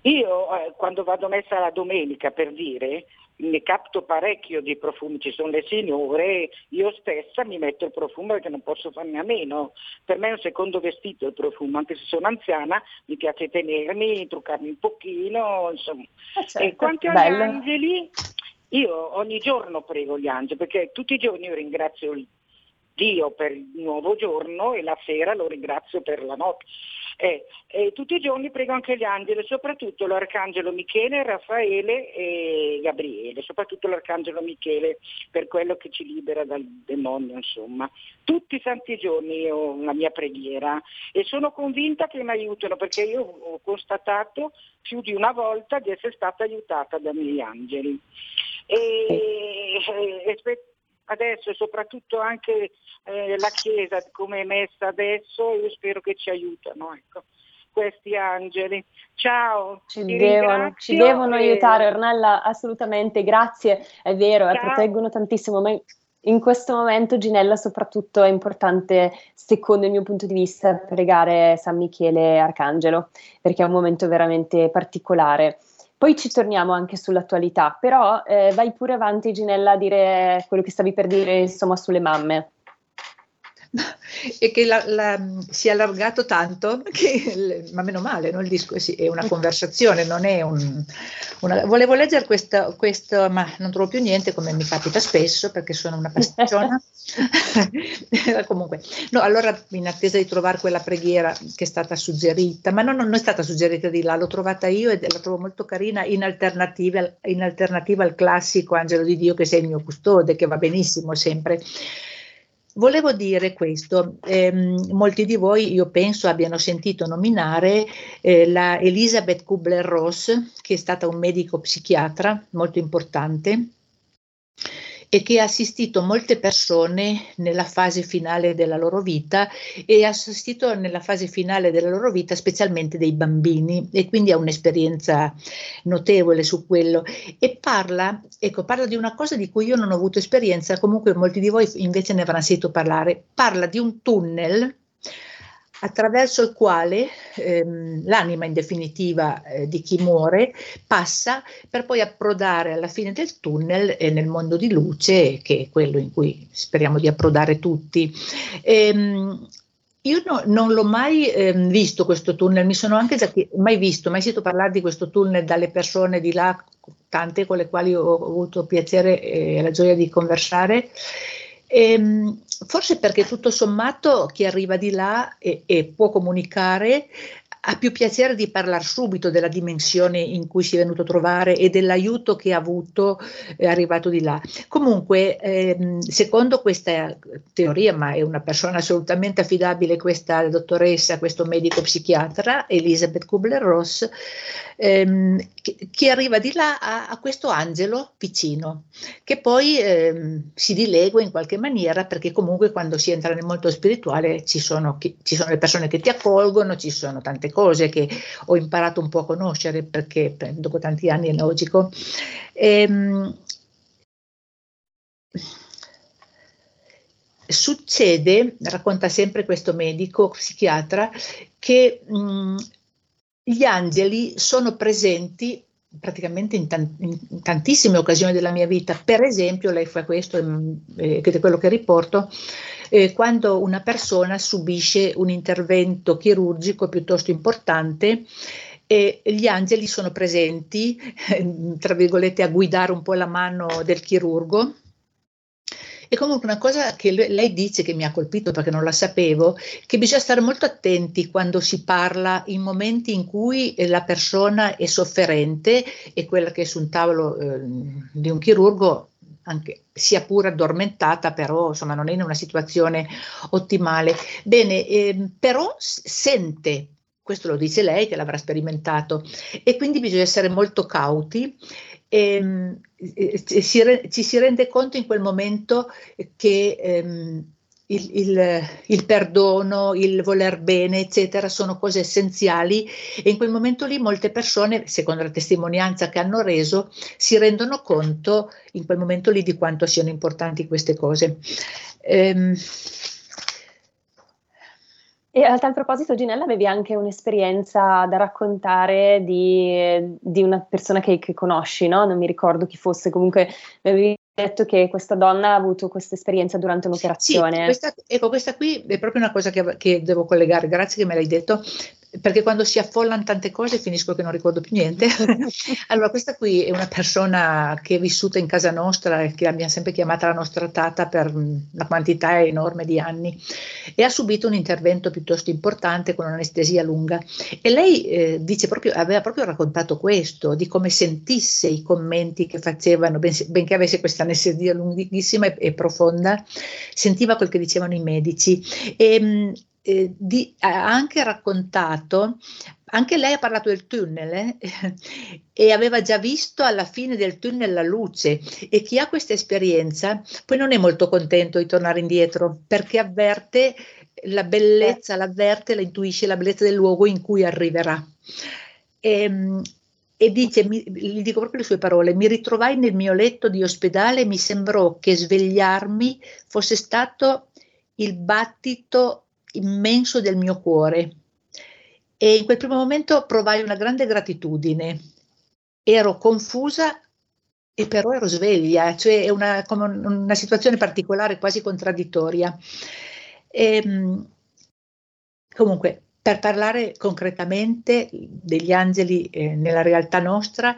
io eh, quando vado messa la domenica per dire, ne capto parecchio di profumi, ci sono le signore, io stessa mi metto il profumo perché non posso farne a meno. Per me è un secondo vestito il profumo, anche se sono anziana mi piace tenermi, truccarmi un pochino, insomma. Eh certo, e quanto agli angeli, io ogni giorno prego gli angeli, perché tutti i giorni io ringrazio Dio per il nuovo giorno e la sera lo ringrazio per la notte. Eh, eh, tutti i giorni prego anche gli angeli, soprattutto l'arcangelo Michele, Raffaele e Gabriele, soprattutto l'arcangelo Michele per quello che ci libera dal demonio, insomma. Tutti i santi giorni ho la mia preghiera e sono convinta che mi aiutano perché io ho constatato più di una volta di essere stata aiutata miei angeli. E, e, e adesso soprattutto anche eh, la Chiesa come è messa adesso, io spero che ci aiutano. Ecco questi angeli. Ciao. Ci, devono, ci devono, e... aiutare, Ornella, assolutamente, grazie, è vero, eh, proteggono tantissimo, ma in questo momento Ginella soprattutto è importante, secondo il mio punto di vista, pregare San Michele Arcangelo, perché è un momento veramente particolare. Poi ci torniamo anche sull'attualità, però eh, vai pure avanti Ginella a dire quello che stavi per dire insomma sulle mamme e che la, la, si è allargato tanto che, ma meno male, no? il disco è una conversazione, non è un... Una, volevo leggere questo, questo, ma non trovo più niente come mi capita spesso perché sono una pasticciona. Comunque, no, allora in attesa di trovare quella preghiera che è stata suggerita, ma no, non è stata suggerita di là, l'ho trovata io e la trovo molto carina in alternativa, in alternativa al classico Angelo di Dio che sei il mio custode, che va benissimo sempre. Volevo dire questo, ehm, molti di voi io penso abbiano sentito nominare eh, la Elisabeth Kubler-Ross, che è stata un medico psichiatra molto importante e che ha assistito molte persone nella fase finale della loro vita e ha assistito nella fase finale della loro vita specialmente dei bambini e quindi ha un'esperienza notevole su quello. E parla, ecco, parla di una cosa di cui io non ho avuto esperienza, comunque molti di voi invece ne avranno sentito parlare, parla di un tunnel attraverso il quale ehm, l'anima in definitiva eh, di chi muore passa per poi approdare alla fine del tunnel eh, nel mondo di luce, che è quello in cui speriamo di approdare tutti. Ehm, io no, non l'ho mai ehm, visto questo tunnel, mi sono anche già mai visto, mai sentito parlare di questo tunnel dalle persone di là, tante con le quali ho avuto piacere e la gioia di conversare. Ehm, forse perché tutto sommato chi arriva di là e, e può comunicare ha più piacere di parlare subito della dimensione in cui si è venuto a trovare e dell'aiuto che ha avuto eh, arrivato di là. Comunque, ehm, secondo questa teoria, ma è una persona assolutamente affidabile questa dottoressa, questo medico psichiatra, Elisabeth Kubler-Ross, ehm, chi arriva di là ha, ha, questo angelo vicino, che poi ehm, si dilegua in qualche maniera, perché comunque quando si entra nel mondo spirituale ci sono, ci sono le persone che ti accolgono, ci sono tante cose che ho imparato un po' a conoscere, perché dopo tanti anni è logico. Ehm, succede, racconta sempre questo medico psichiatra, che mh, gli angeli sono presenti praticamente in, tan- in, tantissime occasioni della mia vita. Per esempio, lei fa questo, che è quello che riporto, eh, quando una persona subisce un intervento chirurgico piuttosto importante e gli angeli sono presenti, tra virgolette, a guidare un po' la mano del chirurgo e comunque una cosa che lei dice che mi ha colpito perché non la sapevo, che bisogna stare molto attenti quando si parla in momenti in cui la persona è sofferente e quella che è su un tavolo eh, di un chirurgo anche, sia pure addormentata, però insomma non è in una situazione ottimale. Bene, eh, però sente questo lo dice lei che l'avrà sperimentato e quindi bisogna essere molto cauti ehm, ci, ci, si rende conto in quel momento che ehm, il, il, il, perdono, il voler bene, eccetera, sono cose essenziali e in quel momento lì molte persone, secondo la testimonianza che hanno reso, si rendono conto in quel momento lì di quanto siano importanti queste cose. Ehm, E a tal proposito, Ginella, avevi anche un'esperienza da raccontare di, di una persona che, che, conosci, no? Non mi ricordo chi fosse, comunque mi avevi detto che questa donna ha avuto questa esperienza durante un'operazione. Sì, questa, ecco, questa qui è proprio una cosa che, che devo collegare, grazie che me l'hai detto, perché quando si affollano tante cose finisco che non ricordo più niente. allora, questa qui è una persona che è vissuta in casa nostra e che abbiamo sempre chiamata la nostra tata per una quantità enorme di anni e ha subito un intervento piuttosto importante con un'anestesia lunga. E lei eh, dice proprio, aveva proprio raccontato questo, di come sentisse i commenti che facevano, ben, benché avesse questa anestesia lunghissima e, e, profonda, sentiva quel che dicevano i medici. E, eh, di, ha anche raccontato, anche lei ha parlato del tunnel eh, e aveva già visto alla fine del tunnel la luce e chi ha questa esperienza poi non è molto contento di tornare indietro perché avverte la bellezza, l'avverte, la intuisce la bellezza del luogo in cui arriverà. E, ehm, e dice, mi, gli dico proprio le sue parole, mi ritrovai nel mio letto di ospedale e mi sembrò che svegliarmi fosse stato il battito immenso del mio cuore e in quel primo momento provai una grande gratitudine. Ero confusa e però ero sveglia, cioè è una, una situazione particolare, quasi contraddittoria. E, ehm, comunque, per parlare concretamente degli angeli eh, nella realtà nostra,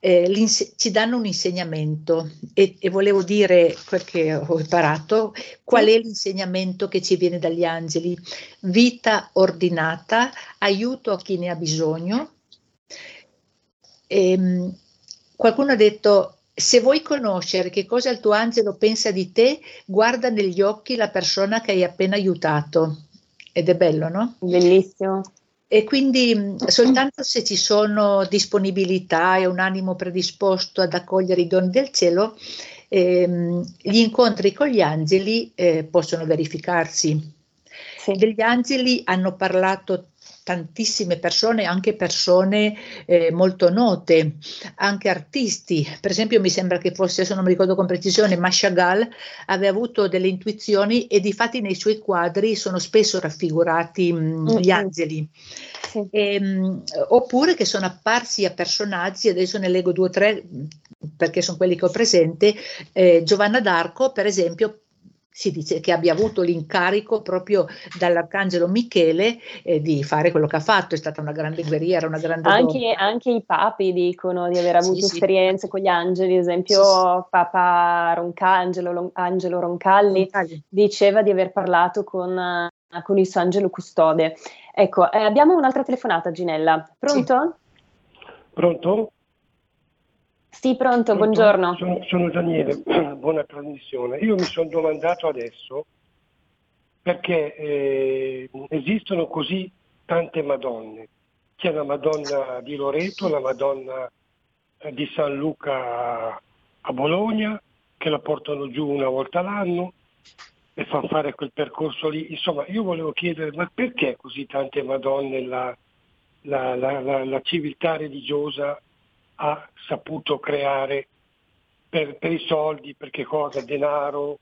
eh, ci danno un insegnamento e, e, volevo dire quel che ho imparato, qual è l'insegnamento che ci viene dagli angeli? Vita ordinata, aiuto a chi ne ha bisogno. E, ehm, qualcuno ha detto se vuoi conoscere che cosa il tuo angelo pensa di te, guarda negli occhi la persona che hai appena aiutato. Ed è bello, no? Bellissimo. E quindi soltanto se ci sono disponibilità e un animo predisposto ad accogliere i doni del cielo, ehm, gli incontri con gli angeli eh, possono verificarsi. Sì. Degli angeli hanno parlato tantissime persone, anche persone eh, molto note, anche artisti. Per esempio mi sembra che fosse, se non mi ricordo con precisione, Mashagal aveva avuto delle intuizioni e di fatti nei suoi quadri sono spesso raffigurati mh, mm, gli angeli. Sì. E, ehm, mh, oppure che sono apparsi a personaggi, adesso ne leggo due o tre perché sono quelli che ho presente, eh, Giovanna d'Arco per esempio si dice che abbia avuto l'incarico proprio dall'arcangelo Michele eh, di fare quello che ha fatto, è stata una grande guerriera, una grande anche, anche i papi dicono di aver avuto sì, esperienze sì. con gli angeli, ad esempio sì, Papa Roncangelo, Angelo Roncalli, Roncalli, diceva di aver parlato con, con il suo angelo custode. Ecco, eh, abbiamo un'altra telefonata Ginella, pronto? Pronto? Sì, pronto, buongiorno. Sono, sono Daniele, buona trasmissione. Io mi sono domandato adesso perché eh, esistono così tante Madonne. C'è la Madonna di Loreto, la Madonna eh, di San Luca a Bologna, che la portano giù una volta l'anno e fanno fare quel percorso lì. Insomma, io volevo chiedere, ma perché così tante Madonne la, la, la, la civiltà religiosa ha saputo creare per, per, i soldi, per che cosa, denaro,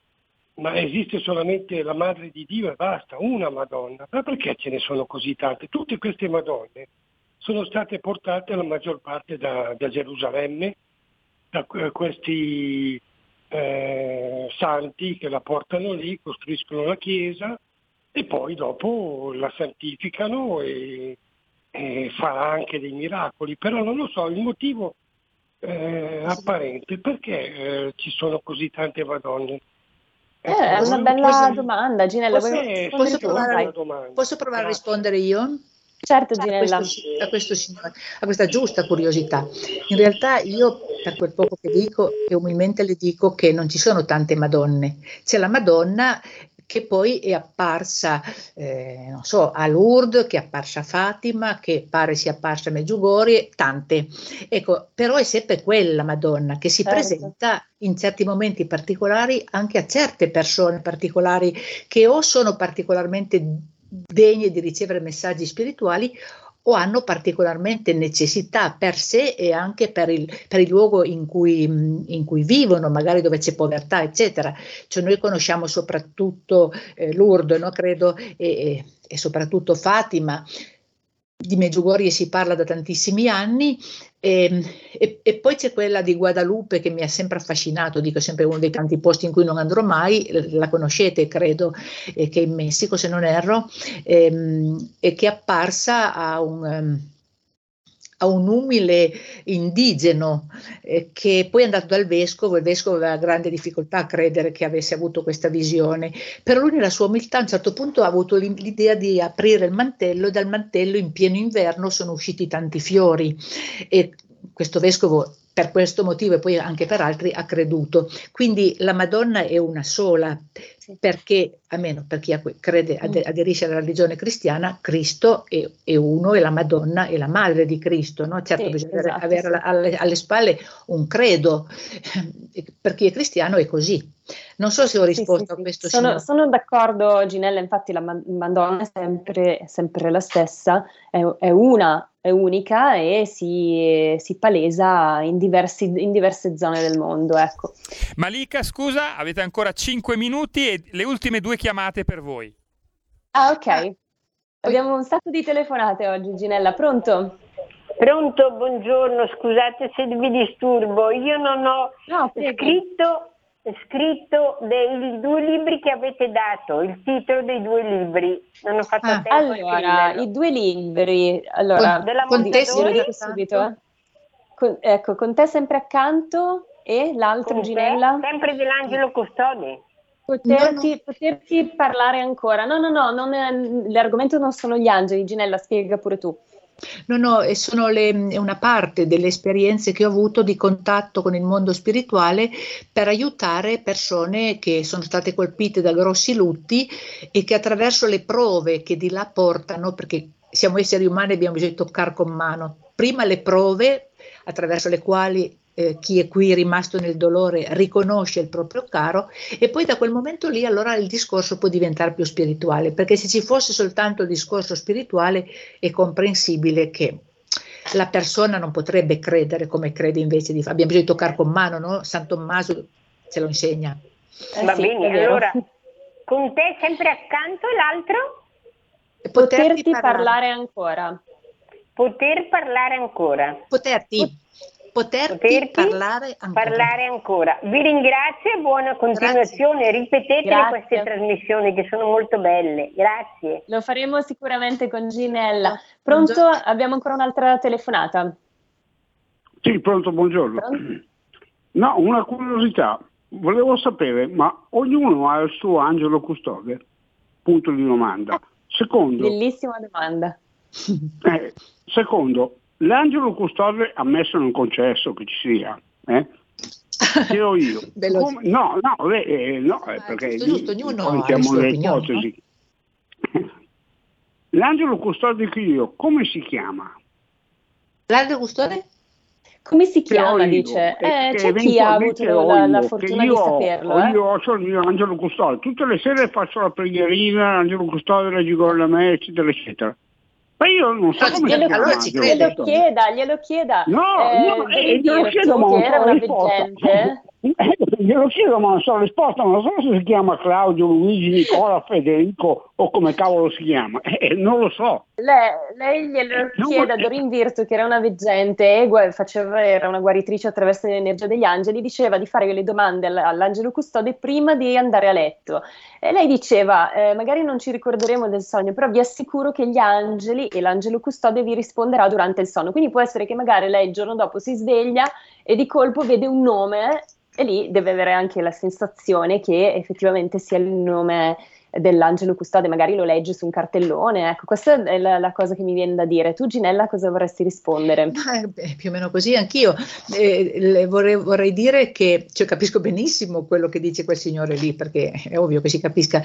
ma esiste solamente la Madre di Dio e basta, una Madonna. Ma perché ce ne sono così tante? Tutte queste Madonne sono state portate la maggior parte da, da Gerusalemme, da questi eh, santi che la portano lì, costruiscono la chiesa e poi dopo la santificano e, e fa anche dei miracoli, però non lo so, il motivo eh, apparente perché eh, ci sono così tante Madonne. Eh, è una bella posso, domanda, Ginella. Posso, posso, provare, posso provare a rispondere io? Certo, Ginella. A, questo, a, questo, a questa giusta curiosità. In realtà io, per quel poco che dico, e umilmente le dico che non ci sono tante Madonne. C'è la Madonna che poi è apparsa, eh, non so, a Lourdes, che è apparsa a Fatima, che pare sia apparsa a Meggiugorje, tante. Ecco, però è sempre quella Madonna che si certo. presenta in certi momenti particolari anche a certe persone particolari che o sono particolarmente degne di ricevere messaggi spirituali o hanno particolarmente necessità per sé e anche per il, per il luogo in cui, in cui, vivono, magari dove c'è povertà, eccetera. Cioè noi conosciamo soprattutto eh, Lourdes, no? credo, e, e soprattutto Fatima, di Medjugorje si parla da tantissimi anni e, ehm, e, e, poi c'è quella di Guadalupe che mi ha sempre affascinato, dico sempre uno dei tanti posti in cui non andrò mai, la conoscete credo, eh, che è in Messico se non erro, ehm, e che è apparsa a un... Um, a un umile indigeno eh, che poi è andato dal vescovo, il vescovo aveva grande difficoltà a credere che avesse avuto questa visione, però lui nella sua umiltà a un certo punto ha avuto l'idea di aprire il mantello e dal mantello in pieno inverno sono usciti tanti fiori. E questo vescovo per questo motivo e poi anche per altri ha creduto. Quindi la Madonna è una sola, perché, almeno per chi crede, mm. aderisce alla religione cristiana, Cristo è, è, uno e la Madonna è la madre di Cristo. No? Certo, sì, bisogna esatto, avere sì. alle, alle, spalle un credo, per chi è cristiano è così. Non so se ho risposto a questo. Sono, sono, d'accordo, Ginella, infatti la Madonna è sempre, sempre la stessa, è, è una unica e si, si palesa in, diversi, in, diverse zone del mondo. Ecco. Malika, scusa, avete ancora 5 minuti e le ultime due chiamate per voi. Ah, ok. Abbiamo un sacco di telefonate oggi, Ginella. Pronto? Pronto, buongiorno, scusate se vi disturbo. Io non ho no, scritto scritto dei due libri che avete dato, il titolo dei due libri. Non ho fatto ah, tempo Allora, i due libri, allora, con, con te subito. Eh. Con, ecco, con te sempre accanto e l'altro Ginella? Sempre dell'Angelo Custode. Poterti, no, no. poterti, parlare ancora. No, no, no, non è, l'argomento non sono gli angeli, Ginella, spiega pure tu. No, no, sono le, una parte delle esperienze che ho avuto di contatto con il mondo spirituale per aiutare persone che sono state colpite da grossi lutti e che attraverso le prove che di là portano, perché siamo esseri umani e abbiamo bisogno di toccare con mano, prima le prove attraverso le quali eh, chi è qui rimasto nel dolore riconosce il proprio caro e poi da quel momento lì allora il discorso può diventare più spirituale, perché se ci fosse soltanto il discorso spirituale è comprensibile che la persona non potrebbe credere come crede invece di fare. Abbiamo bisogno di toccare con mano, no? San Tommaso ce lo insegna. Eh Va sì, bene, allora con te sempre accanto l'altro? Poterti, Poterti parlare. parlare ancora. Poter parlare ancora. Poterti poterti, poterti parlare, ancora. parlare, ancora. Vi ringrazio e buona continuazione. Grazie. Ripetete Grazie. queste trasmissioni che sono molto belle. Grazie. Lo faremo sicuramente con Ginella. Pronto? Buongiorno. Abbiamo ancora un'altra telefonata. Sì, pronto, buongiorno. Pronto? No, una curiosità. Volevo sapere, ma ognuno ha il suo angelo custode? Punto di domanda. Secondo. Bellissima domanda. Eh, secondo, L'angelo custode ammesso non concesso che ci sia, eh? Che ho io. Come, no, no, eh, no ah, perché giusto, giusto, mettiamo le ipotesi. No? L'angelo custode che io, come si chiama? L'angelo custode? Come si chiama, io, dice? Eh, c'è chi ha avuto la, la fortuna io, di saperlo. Eh? Io ho il mio angelo custode. Tutte le sere faccio la preghierina, l'angelo custode, la gigore me, eccetera, eccetera. Ma io non so come glielo, allora ci glielo chieda, glielo chieda. No, eh, no, eh, glielo chiedo, ma non so risposta. Glielo chiedo, ma non so la risposta, non so se si chiama Claudio, Luigi, Nicola, Federico o come cavolo si chiama, eh, non lo so. Lei, lei glielo non chiede a Dorin Virtu, che era una veggente, e faceva, era una guaritrice attraverso l'energia degli angeli, diceva di fare le domande all'angelo custode prima di andare a letto. E lei diceva, eh, magari non ci ricorderemo del sogno, però vi assicuro che gli angeli e l'angelo custode vi risponderà durante il sonno. Quindi può essere che magari lei il giorno dopo si sveglia e di colpo vede un nome e lì deve avere anche la sensazione che effettivamente sia il nome dell'angelo custode, magari lo legge su un cartellone. Ecco, questa è la, la, cosa che mi viene da dire. Tu, Ginella, cosa vorresti rispondere? Eh, più o meno così, anch'io. Eh, vorrei, vorrei, dire che cioè, capisco benissimo quello che dice quel signore lì, perché è ovvio che si capisca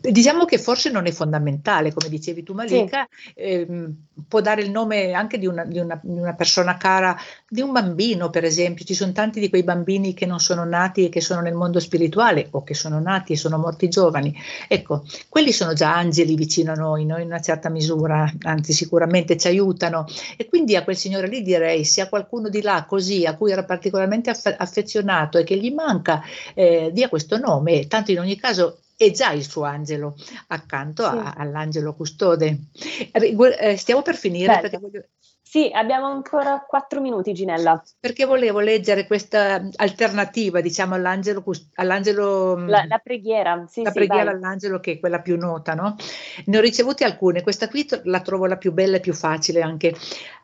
Diciamo che forse non è fondamentale, come dicevi tu Malika, sì. ehm, può dare il nome anche di una, di, una, di una, persona cara, di un bambino per esempio, ci sono tanti di quei bambini che non sono nati e che sono nel mondo spirituale o che sono nati e sono morti giovani, ecco, quelli sono già angeli vicino a noi, noi in una certa misura, anzi sicuramente ci aiutano. E quindi a quel signore lì direi se a qualcuno di là così, a cui era particolarmente aff- affezionato e che gli manca, eh, dia questo nome, tanto in ogni caso è già il suo angelo accanto sì. a, all'angelo custode. Eh, stiamo per finire perché voglio... Sì, abbiamo ancora quattro minuti, Ginella. Perché volevo leggere questa alternativa, diciamo, all'angelo. all'angelo la, la preghiera, sì, La sì, preghiera vai. all'angelo, che è quella più nota, no? Ne ho ricevute alcune. Questa qui la trovo la più bella e più facile anche.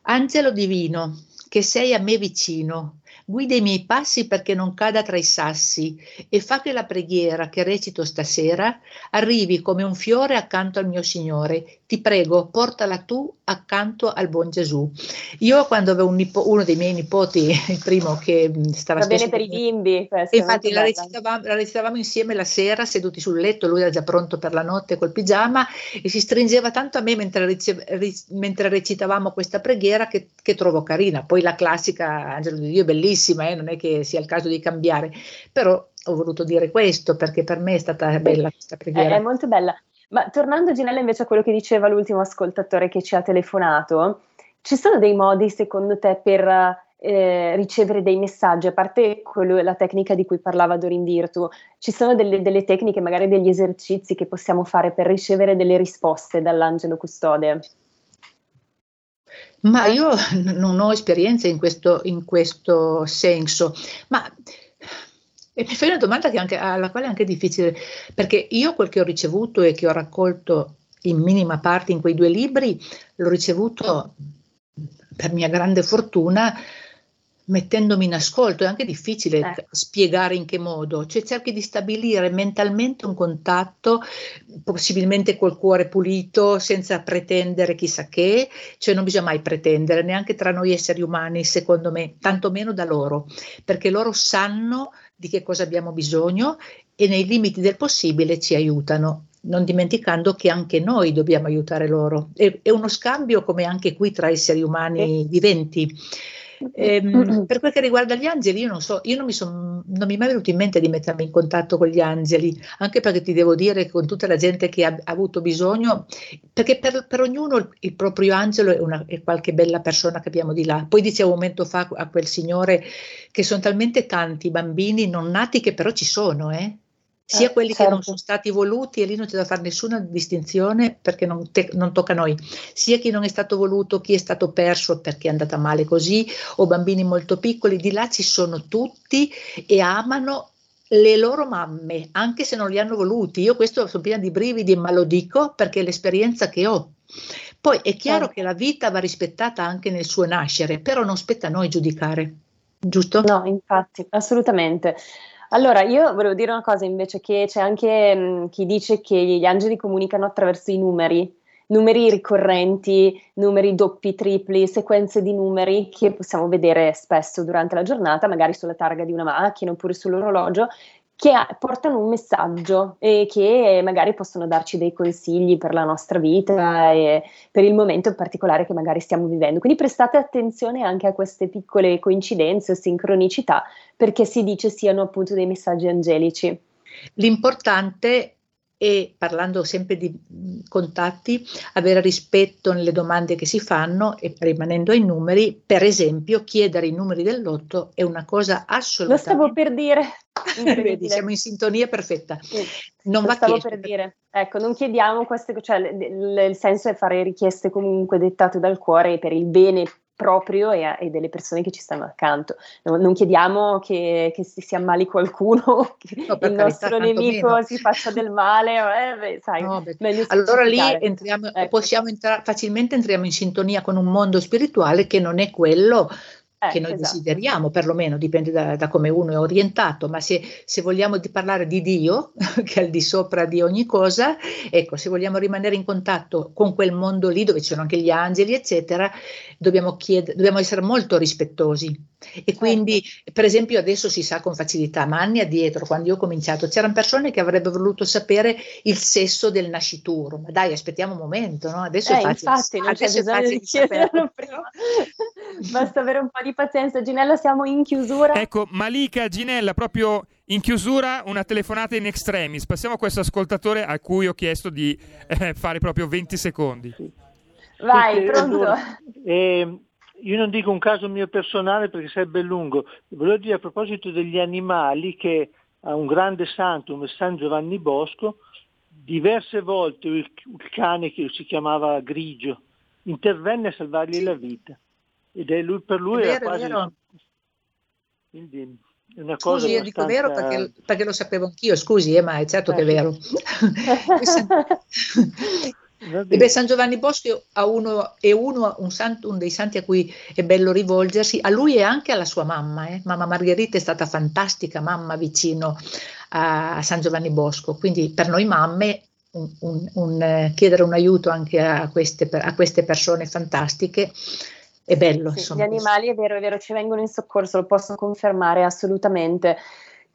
Angelo divino, che sei a me vicino, guida i miei passi perché non cada tra i sassi e fa che la preghiera che recito stasera arrivi come un fiore accanto al mio Signore. Ti prego, portala tu accanto al buon Gesù. Io quando avevo un nipo- uno dei miei nipoti, il primo che stava Va bene per i bimbi. Infatti la recitavamo, la recitavamo, insieme la sera seduti sul letto, lui era già pronto per la notte col pigiama e si stringeva tanto a me mentre, rice- mentre recitavamo questa preghiera che, che trovo carina. Poi la classica Angelo di Dio è bellissima, eh? non è che sia il caso di cambiare, però ho voluto dire questo perché per me è stata bella questa preghiera. È molto bella. Ma tornando Ginella invece a quello che diceva l'ultimo ascoltatore che ci ha telefonato, ci sono dei modi secondo te per eh, ricevere dei messaggi, a parte quello, la tecnica di cui parlava Dorin Dirtu, ci sono delle, delle, tecniche, magari degli esercizi che possiamo fare per ricevere delle risposte dall'angelo custode? Ma io non ho esperienza in questo, in questo senso, ma e mi fai una domanda anche, alla quale è anche difficile, perché io quel che ho ricevuto e che ho raccolto in minima parte in quei due libri, l'ho ricevuto per mia grande fortuna mettendomi in ascolto, è anche difficile eh. spiegare in che modo, cioè cerchi di stabilire mentalmente un contatto, possibilmente col cuore pulito, senza pretendere chissà che, cioè non bisogna mai pretendere, neanche tra noi esseri umani, secondo me, tantomeno da loro, perché loro sanno di che cosa abbiamo bisogno e nei limiti del possibile ci aiutano, non dimenticando che anche noi dobbiamo aiutare loro. È, è uno scambio come anche qui tra esseri umani viventi. Ehm, per quel che riguarda gli angeli, io non so, io non mi, son, non mi è mai venuto in mente di mettermi in contatto con gli angeli, anche perché ti devo dire che con tutta la gente che ha, ha avuto bisogno, perché per, per ognuno il, il, proprio angelo è, una, è, qualche bella persona che abbiamo di là. Poi dicevo un momento fa a quel signore che sono talmente tanti bambini non nati che però ci sono, eh? Sia eh, quelli certo. che non certo. sono stati voluti, e lì non c'è da fare nessuna distinzione perché non, te, non, tocca a noi, sia chi non è stato voluto, chi è stato perso perché è andata male così, o bambini molto piccoli, di là ci sono tutti e amano le loro mamme, anche se non li hanno voluti. Io questo sono piena di brividi, ma lo dico perché è l'esperienza che ho. Poi è chiaro certo. che la vita va rispettata anche nel suo nascere, però non spetta a noi giudicare, giusto? No, infatti, assolutamente. Allora, io volevo dire una cosa invece, che c'è anche mh, mm, chi dice che gli angeli comunicano attraverso i numeri, numeri ricorrenti, numeri doppi, tripli, sequenze di numeri che possiamo vedere spesso durante la giornata, magari sulla targa di una macchina oppure sull'orologio, che portano un messaggio e che magari possono darci dei consigli per la nostra vita e per il momento in particolare che magari stiamo vivendo. Quindi prestate attenzione anche a queste piccole coincidenze o sincronicità perché si dice siano appunto dei messaggi angelici. L'importante e parlando sempre di contatti, avere rispetto nelle domande che si fanno e rimanendo ai numeri, per esempio chiedere i numeri del lotto è una cosa assolutamente... Lo stavo per dire. Vedi, siamo in sintonia perfetta. Sì, non Lo va stavo chiesto. per dire. Ecco, non chiediamo queste, cioè l- l- il senso è fare richieste comunque dettate dal cuore per il bene proprio e, e, delle persone che ci stanno accanto. Non, non chiediamo che, che, si, si ammali qualcuno, che no, il nostro nemico meno. si faccia del male. Eh, beh, sai, no, allora lì entriamo, ecco. possiamo entrare facilmente entriamo in sintonia con un mondo spirituale che non è quello eh, che noi esatto. desideriamo, perlomeno dipende da, da, come uno è orientato, ma se, se vogliamo di parlare di Dio, che è al di sopra di ogni cosa, ecco, se vogliamo rimanere in contatto con quel mondo lì dove ci sono anche gli angeli, eccetera, dobbiamo, chied- dobbiamo essere molto rispettosi. E quindi, certo. per esempio, adesso si sa con facilità, ma anni addietro, quando io ho cominciato, c'erano persone che avrebbero voluto sapere il sesso del nascituro. Ma dai, aspettiamo un momento, no? Adesso eh, è facile. Infatti, non adesso c'è bisogno di chiederlo prima. Basta avere un po' di pazienza. Ginella, siamo in chiusura. Ecco, Malika, Ginella, proprio in chiusura una telefonata in extremis. Passiamo a questo ascoltatore a cui ho chiesto di eh, fare proprio 20 secondi. Vai, pronto? Eh, io non dico un caso mio personale perché sarebbe lungo. Volevo dire a proposito degli animali che a un grande santo, come San Giovanni Bosco, diverse volte il, il cane che si chiamava Grigio intervenne a salvargli la vita ed è lui per lui è vero, quasi vero. quindi è una cosa scusi io dico vero perché, perché, lo sapevo anch'io scusi eh, ma è certo eh. che è vero e beh, San Giovanni Bosco uno, è uno, un, santo, uno, dei santi a cui è bello rivolgersi, a lui e anche alla sua mamma. Eh. Mamma Margherita è stata fantastica, mamma vicino a, San Giovanni Bosco, quindi per noi mamme un, un, un, chiedere un aiuto anche a queste, a queste persone fantastiche è bello. Sì, gli animali è vero, è vero, ci vengono in soccorso, lo posso confermare assolutamente.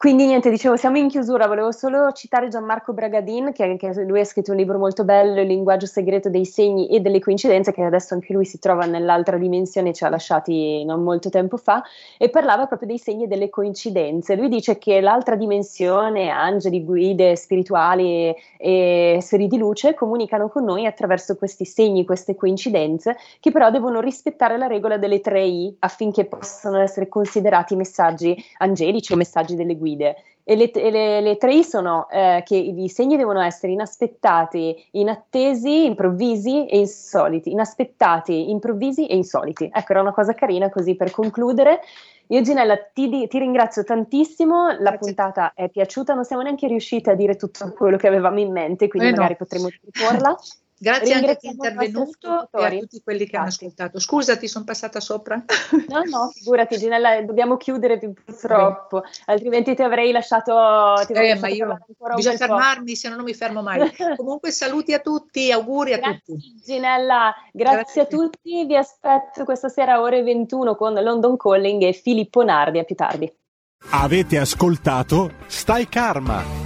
Quindi niente, dicevo, siamo in chiusura, volevo solo citare Gianmarco Bragadin, che, che, lui ha scritto un libro molto bello, Il linguaggio segreto dei segni e delle coincidenze, che adesso anche lui si trova nell'altra dimensione, ci ha lasciati non molto tempo fa, e parlava proprio dei segni e delle coincidenze. Lui dice che l'altra dimensione, angeli, guide spirituali e sferi di luce, comunicano con noi attraverso questi segni, queste coincidenze, che però devono rispettare la regola delle tre I affinché possano essere considerati messaggi angelici o messaggi delle guide guide. E le, le, le tre sono eh, che i segni devono essere inaspettati, inattesi, improvvisi e insoliti. Inaspettati, improvvisi e insoliti. Ecco, era una cosa carina così per concludere. Io Ginella ti, ti ringrazio tantissimo, la Grazie. puntata è piaciuta, non siamo neanche riusciti a dire tutto quello che avevamo in mente, quindi eh magari no. potremo riporla. Grazie anche a chi è intervenuto e a tutti quelli che hanno ascoltato. Scusa, ti sono passata sopra? No, no, figurati Ginella, dobbiamo chiudere purtroppo, Beh. altrimenti ti avrei lasciato... Ti avrei eh, ma io bisogna fermarmi, se no non mi fermo mai. Comunque saluti a tutti, auguri a grazie, tutti. Ginella, grazie, grazie a tutti, vi aspetto questa sera ore 21 con London Calling e Filippo Nardi, a più tardi. Avete ascoltato Stai Karma